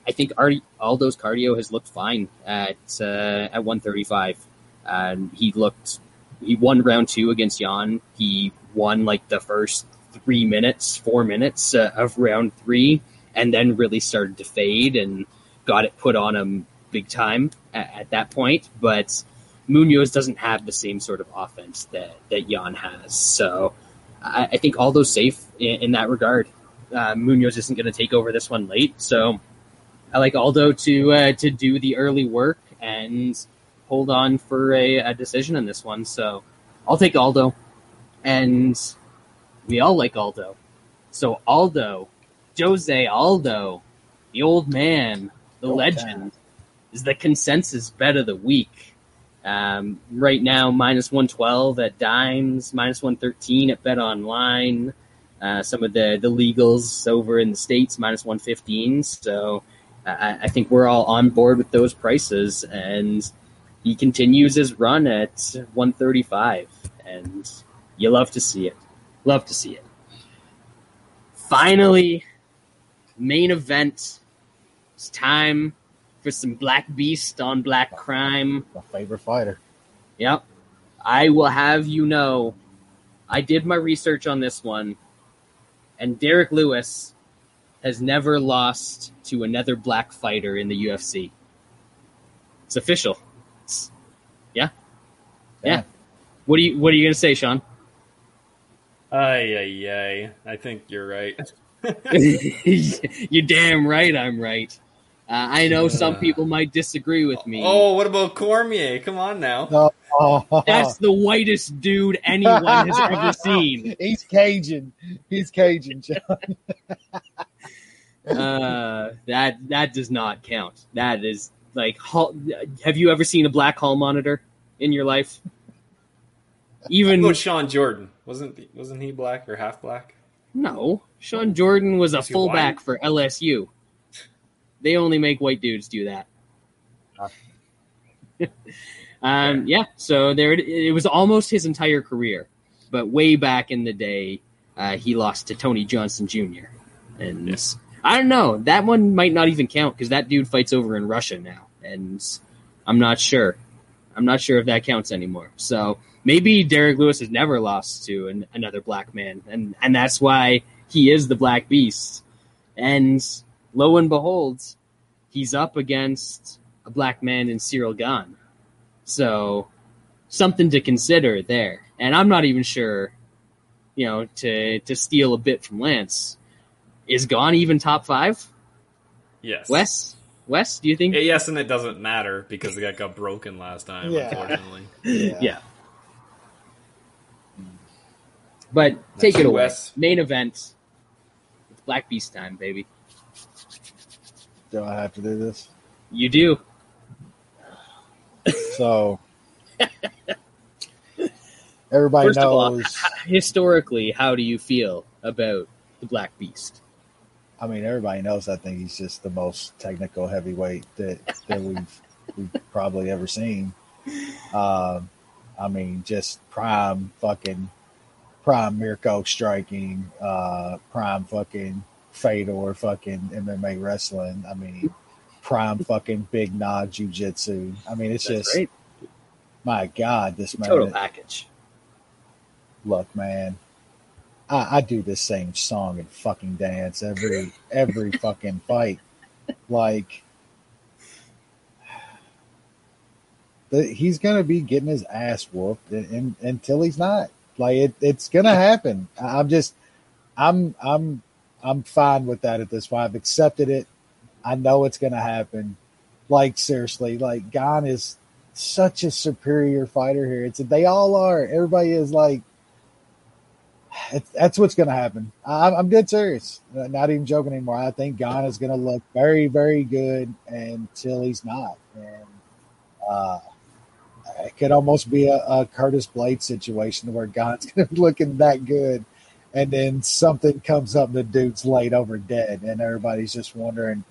I think Aldo's cardio has looked fine at uh, at 135. Um, he looked he won round two against Yan. He won like the first three minutes, four minutes uh, of round three, and then really started to fade and got it put on him big time at, at that point. But Munhoz doesn't have the same sort of offense that, that Yan has. So I, I think Aldo's safe in, in that regard. Uh, Munhoz isn't going to take over this one late. So I like Aldo to uh, to do the early work and hold on for a, a decision in this one. So I'll take Aldo. And we all like Aldo. So Aldo, Jose Aldo, the old man, the legend, is the consensus bet of the week. Um, right now, minus 112 at Dimes, minus 113 at BetOnline. Uh, some of the, the legals over in the States, minus 115. So I, I think we're all on board with those prices. And he continues his run at 135. And you love to see it. Love to see it. Finally, main event. It's time for some Black Beast on Black Crime. My favorite fighter. Yep. I will have you know, I did my research on this one, and Derrick Lewis has never lost to another black fighter in the UFC. It's official. It's, yeah. yeah. Yeah. What are you What are you gonna say, Sean? Ay, ay, ay. I think you're right. you're damn right I'm right. Uh, I know some people might disagree with me. Oh, what about Cormier? Come on now. Oh, That's the whitest dude anyone has ever seen. He's Cajun. He's Cajun, John. uh, that that does not count. That is like, have you ever seen a black hall monitor in your life? Even what Shawn Jordan wasn't wasn't he black or half black? No, Shawn Jordan was a fullback for LSU. They only make white dudes do that. um, yeah, so there it, it, was almost his entire career, but way back in the day, uh, he lost to Tony Johnson Jr. And yes. I don't know, that one might not even count because that dude fights over in Russia now, and I'm not sure. I'm not sure if that counts anymore. So maybe Derrick Lewis has never lost to an, another black man, and and that's why he is the Black Beast. And lo and behold, he's up against a black man in Ciryl Gane. So something to consider there. And I'm not even sure, you know, to to steal a bit from Lance, is Gane even top five? Yes. Wes? Wes, do you think? Yes, and it doesn't matter because the guy got broken last time, yeah. unfortunately. yeah. yeah. But take it away. Main event. It's Black Beast time, baby. Do I have to do this? You do. So everybody First knows. All, historically, how do you feel about the Black Beast? I mean, everybody knows. I think he's just the most technical heavyweight that that we've we've probably ever seen. Um, I mean, just prime fucking prime Mirko striking, uh, prime fucking Fedor fucking MMA wrestling. I mean, prime fucking Big Nog jujitsu. I mean, it's That's just great. my God, this man. Total package. Look, man, I, I do the same song and fucking dance every every fucking fight. Like the, he's gonna be getting his ass whooped and, and, until he's not. Like it, it's gonna happen. I'm just, I'm, I'm, I'm fine with that at this point. I've accepted it. I know it's gonna happen. Like seriously, like Gane is such a superior fighter here. It's they all are. Everybody is like that's what's going to happen. I'm, I'm dead serious. Not even joking anymore. I think Gane is going to look very, very good until he's not. And uh, it could almost be a, a Curtis Blaydes situation where be looking that good, and then something comes up, and the dude's laid over dead, and everybody's just wondering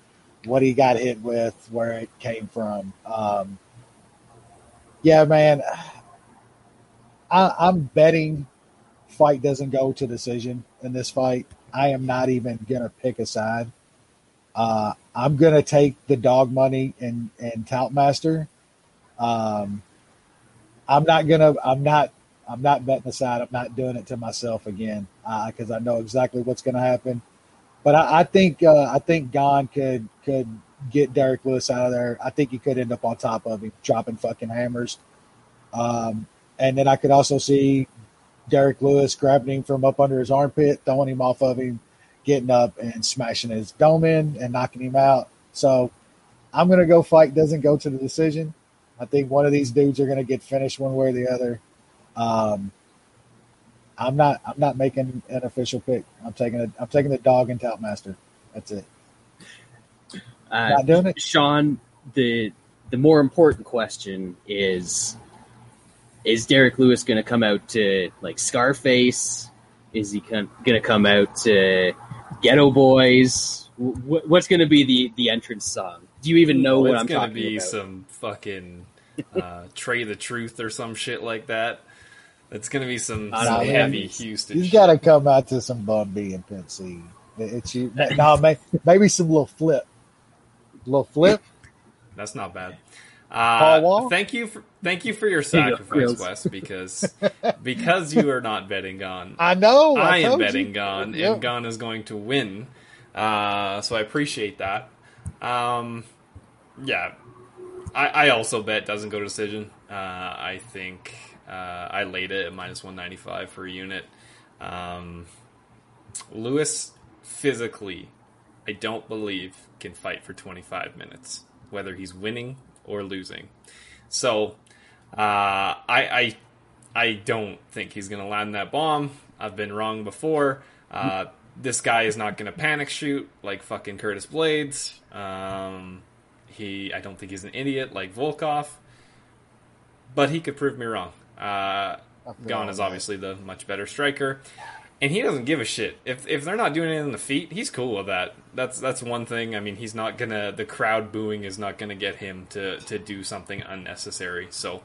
what he got hit with, where it came from. Um, yeah, man, I, I'm betting fight doesn't go to decision in this fight, I am not even gonna pick a side. Uh, I'm gonna take the dog money and and tout master. Um, I'm not gonna. I'm not. I'm not betting a side. I'm not doing it to myself again because uh, I know exactly what's going to happen. But I, I think uh, I think Gane could could get Derrick Lewis out of there. I think he could end up on top of him, dropping fucking hammers. Um, and then I could also see Derrick Lewis grabbing him from up under his armpit, throwing him off of him, getting up and smashing his dome in and knocking him out. So I'm going to go fight doesn't go to the decision. I think one of these dudes are going to get finished one way or the other. Um, I'm not. I'm not making an official pick. I'm taking a. I'm taking the dog and master. That's it. Uh, not doing it, Sean. The the more important question is is Derrick Lewis going to come out to like Scarface? Is he going to come out to Geto Boys? what's going to be the the entrance song? Do you even know well, what I'm talking about? It's going to be some fucking uh, Trae tha Truth or some shit like that. It's going to be some, some heavy Houston. He's got to come out to some Bun B and Pimp C. It's you. no, maybe some little flip, little flip. That's not bad. Uh, thank you for thank you for your sacrifice, Wes, because because you are not betting Gane. I know. I, I am betting you. Gane, yep. and Gane is going to win. Uh, so I appreciate that. Um, yeah, I, I also bet doesn't go to decision. Uh, I think uh, I laid it at minus one ninety five for a unit. Um, Lewis physically, I don't believe can fight for twenty five minutes, whether he's winning or losing. So uh, I, I I don't think he's going to land that bomb. I've been wrong before. Uh, this guy is not going to panic shoot like fucking Curtis Blaydes. Um, he, I don't think he's an idiot like Volkov, but he could prove me wrong. Uh, Gane is obviously the much better striker and he doesn't give a shit if if they're not doing it in the feet. He's cool with that. That's that's one thing. I mean, he's not gonna the crowd booing is not gonna get him to to do something unnecessary. So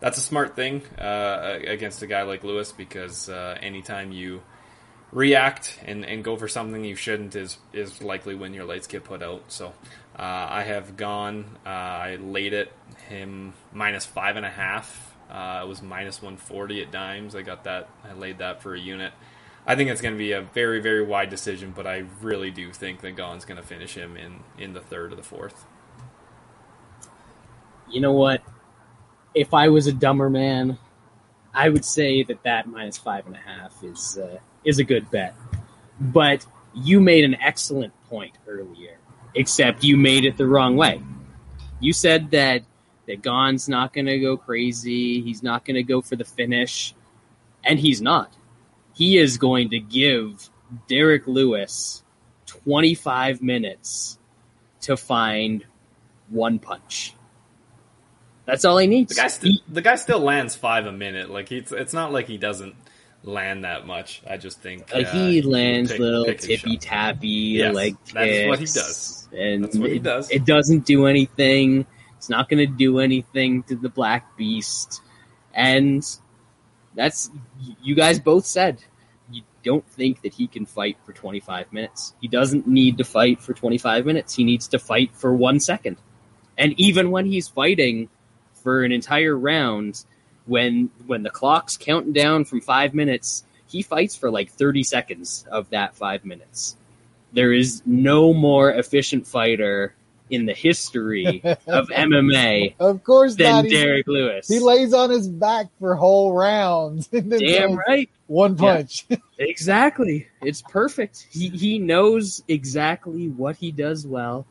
that's a smart thing uh, against a guy like Lewis because uh, anytime you react and, and go for something you shouldn't is is likely when your lights get put out. So uh, I have gone. Uh, I laid it him minus five and a half. Uh, it was minus 140 at dimes. I got that. I laid that for a unit. I think it's going to be a very, very wide decision, but I really do think that Gane's going to finish him in, in the third or the fourth. You know what? If I was a dumber man, I would say that that minus five and a half is uh, is a good bet. But you made an excellent point earlier, except you made it the wrong way. You said that that Gane's not going to go crazy. He's not going to go for the finish, and he's not he is going to give Derrick Lewis 25 minutes to find one punch. That's all he needs. The guy, st- the guy still lands five a minute. Like it's it's not like he doesn't land that much. I just think uh, he lands pick, little pick tippy tappy yes, kicks. That's what he does. And that's what he does. It, it doesn't do anything. It's not going to do anything to the Black Beast. And that's you guys both said you don't think that he can fight for 25 minutes. He doesn't need to fight for 25 minutes. He needs to fight for one second. And even when he's fighting for an entire round, when when the clock's counting down from five minutes, he fights for like 30 seconds of that five minutes. There is no more efficient fighter in the history of MMA Of course than not. Derrick Lewis. He lays on his back for whole rounds. And then Damn right. One punch. Exactly. It's perfect. He he knows exactly what he does well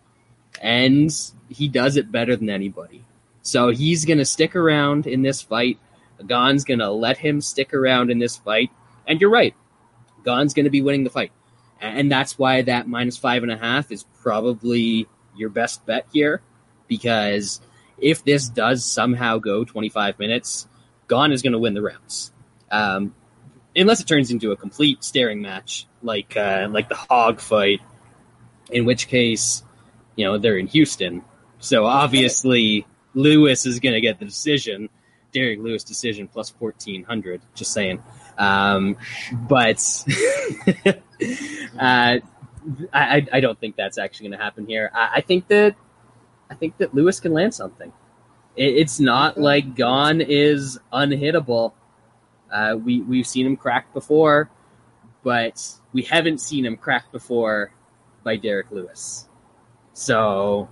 and he does it better than anybody. So he's going to stick around in this fight. Gane's going to let him stick around in this fight. And you're right. Gane's going to be winning the fight. And that's why that minus five and a half is probably your best bet here. Because if this does somehow go 25 minutes, Gane is going to win the rounds. Um, unless it turns into a complete staring match, like uh, like the hog fight, in which case, you know, they're in Houston. So obviously, Lewis is going to get the decision. Derrick Lewis decision plus 1400. Just saying. Um, but uh, I, I don't think that's actually going to happen here. I, I think that I think that Lewis can land something. It, it's not like Gane is unhittable. Uh, we we've seen him crack before, but we haven't seen him crack before by Derrick Lewis. So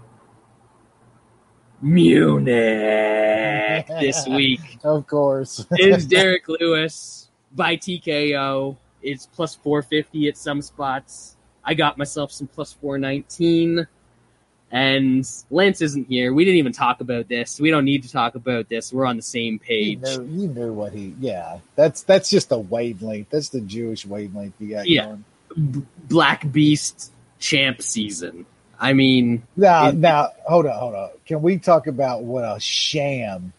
Munich this week Of course. is Derrick Lewis by TKO. It's plus 450 at some spots. I got myself some plus 419. And Lance isn't here. We didn't even talk about this. We don't need to talk about this. We're on the same You page. knew, you knew what he. Yeah, that's that's just a wavelength. That's the Jewish wavelength you got Yeah. going. B- Black Beast champ season. I mean, Now, It- now, hold on, hold on. Can we talk about what a sham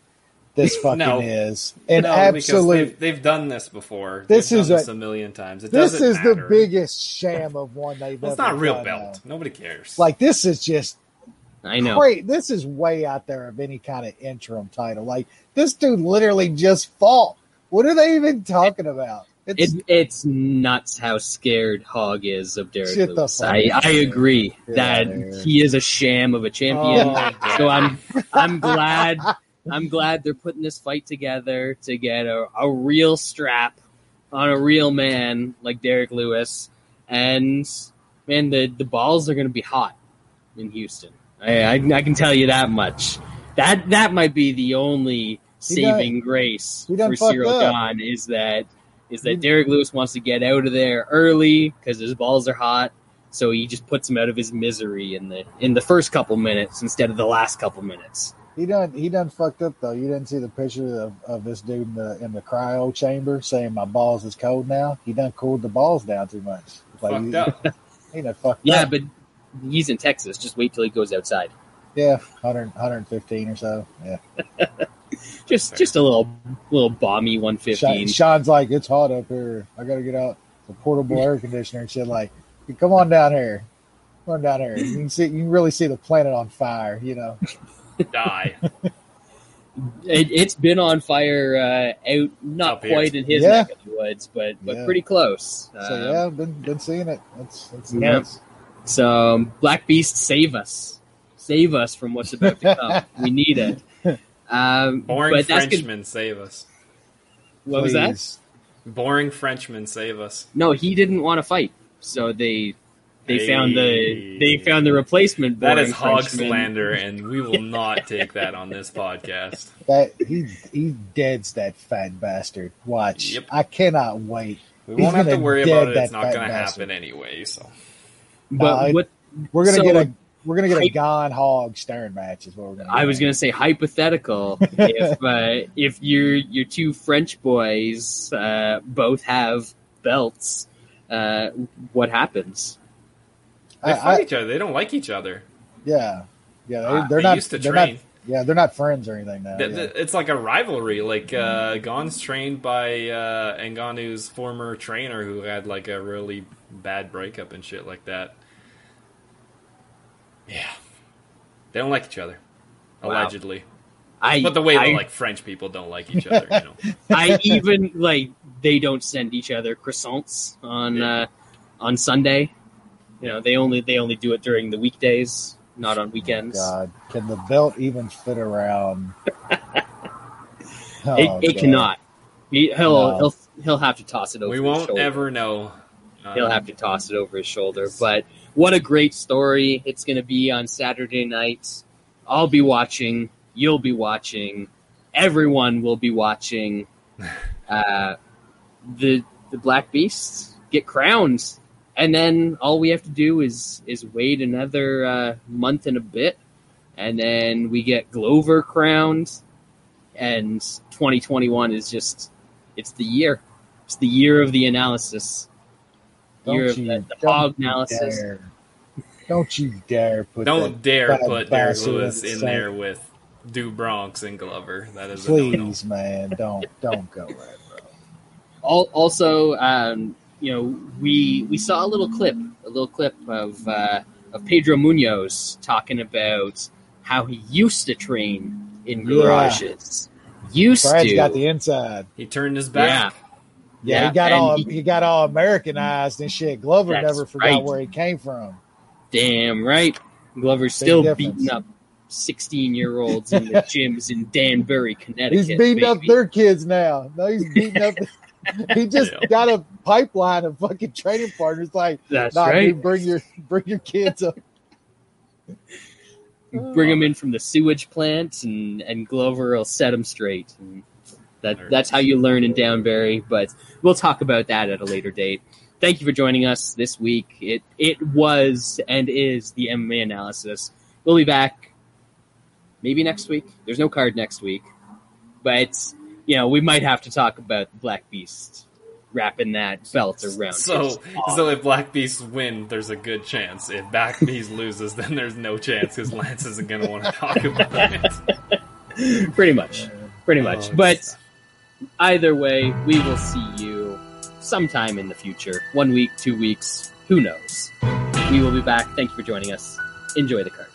this fucking No. is? And No, because absolute. They've, they've done this before. This They've is done a- this a million times. It This is the biggest sham of one they've Well, it's not real belt. Nobody cares. Like this is just I know. great. This is way out there of any kind of interim title. Like this dude literally just fought. What are they even talking about? It's It, it's nuts how scared Hog is of Derrick Lewis. I, I agree Get that here. he is a sham of a champion. Oh, so I'm I'm glad I'm glad they're putting this fight together to get a, a real strap on a real man like Derrick Lewis. And man, the the balls are going to be hot in Houston. I, I I can tell you that much. That that might be the only done- saving grace for Ciryl up. Is that is that He- Derrick Lewis wants to get out of there early because his balls are hot. So he just puts him out of his misery in the in the first couple minutes instead of the last couple minutes. He done he done fucked up though. You didn't see the picture of, of this dude in the in the cryo chamber saying my balls is cold now. He done cooled the balls down too much. Like, fucked he, up. He done fucked Yeah, up. but he's in Texas. Just wait till he goes outside. yeah, 100, 115 or so. Yeah. Just just a little little balmy Sean, 115. Sean's like, it's hot up here. I gotta get out the portable air conditioner and shit. Like, come on down here. Come on down here. You can see, you can really see the planet on fire. You know. Die. It, it's been on fire uh, out, not quite in his Yeah. neck of the woods, but but Yeah. pretty close. So Um, yeah, been been seeing it. It's it's Yeah. nuts. So um, Black Beast, save us, save us from what's about to come. we need it. Um, Boring but that's good. Frenchman, save us. What was that? Boring Frenchmen save us. No, he didn't want to fight, so they they found the they found the replacement. That boring is hog Frenchman. slander, and we will not take that on this podcast. That he he deads that fat bastard. Watch. Yep. I cannot wait. We He's won't have to worry about it. It's not going to happen anyway. So But No, what We're gonna So- get a we're gonna get a Hype- Gane Hog Stern match. Is what we're gonna. I get. was gonna say hypothetical. if uh, if your your two French boys uh, both have belts, uh, what happens? they I- fight I- each other. They don't like each other. Yeah, yeah. They, Uh, they're they not. used to they're train. not. Yeah, they're not friends or anything now. Th- yeah. th- It's like a rivalry. Like uh, Gane's trained by uh, Ngannou's former trainer, who had like a really bad breakup and shit like that. Yeah, they don't like each other, Wow. allegedly. I But the way I, that like French people don't like each other, you know. I even like they don't send each other croissants on Yeah. uh, on Sunday. You know, they only they only do it during the weekdays, not on weekends. God, can the belt even fit around? it Oh, it God. cannot. He, he'll No. he'll he'll have to toss it over. We his won't shoulder. ever know. He'll Um, have to toss it over his shoulder. But what a great story it's going to be on Saturday night. I'll be watching. You'll be watching. Everyone will be watching. Uh, the the Black Beasts get crowned, and then all we have to do is is wait another uh, month and a bit, and then we get Glover crowned, and 2021 is just it's the year. It's the year of the analysis. Year Don't of you, the, the don't hog analysis. dare. Don't you dare put Don't dare put Derrick Lewis in same- there with Do Bronx and Glover. That is a. Please, man, don't don't go there, bro. Also, um, you know, we we saw a little clip, a little clip of uh, of Pedro Munhoz talking about how he used to train in Yeah. Used Brad's to, got the inside. He turned his back. Yeah, Yeah, he got all he- he, got all Americanized and shit. Glover never forgot right. where he came from. damn right. Glover's still difference. beating up sixteen year olds in the gyms in Danbury, Connecticut. He's beating up their kids now. No, he's beating up. he just got a pipeline of fucking training partners. Like, That's nah, right. dude, bring your bring your kids up. bring them oh. in from the sewage plant, and and Glover will set them straight. And that that's how you learn in Danbury. But we'll talk about that at a later date. Thank you for joining us this week. It it was and is the MMA analysis. We'll be back maybe next week. There's no card next week, but you know we might have to talk about Black Beast wrapping that belt around. So, so if Black Beast win, there's a good chance. If Black Beast loses, then there's no chance because Lance isn't going to want to talk about it. pretty much, pretty much. Oh, but either way, we will see you sometime in the future. One week, two weeks, who knows? We will be back. Thank you for joining us. Enjoy the card.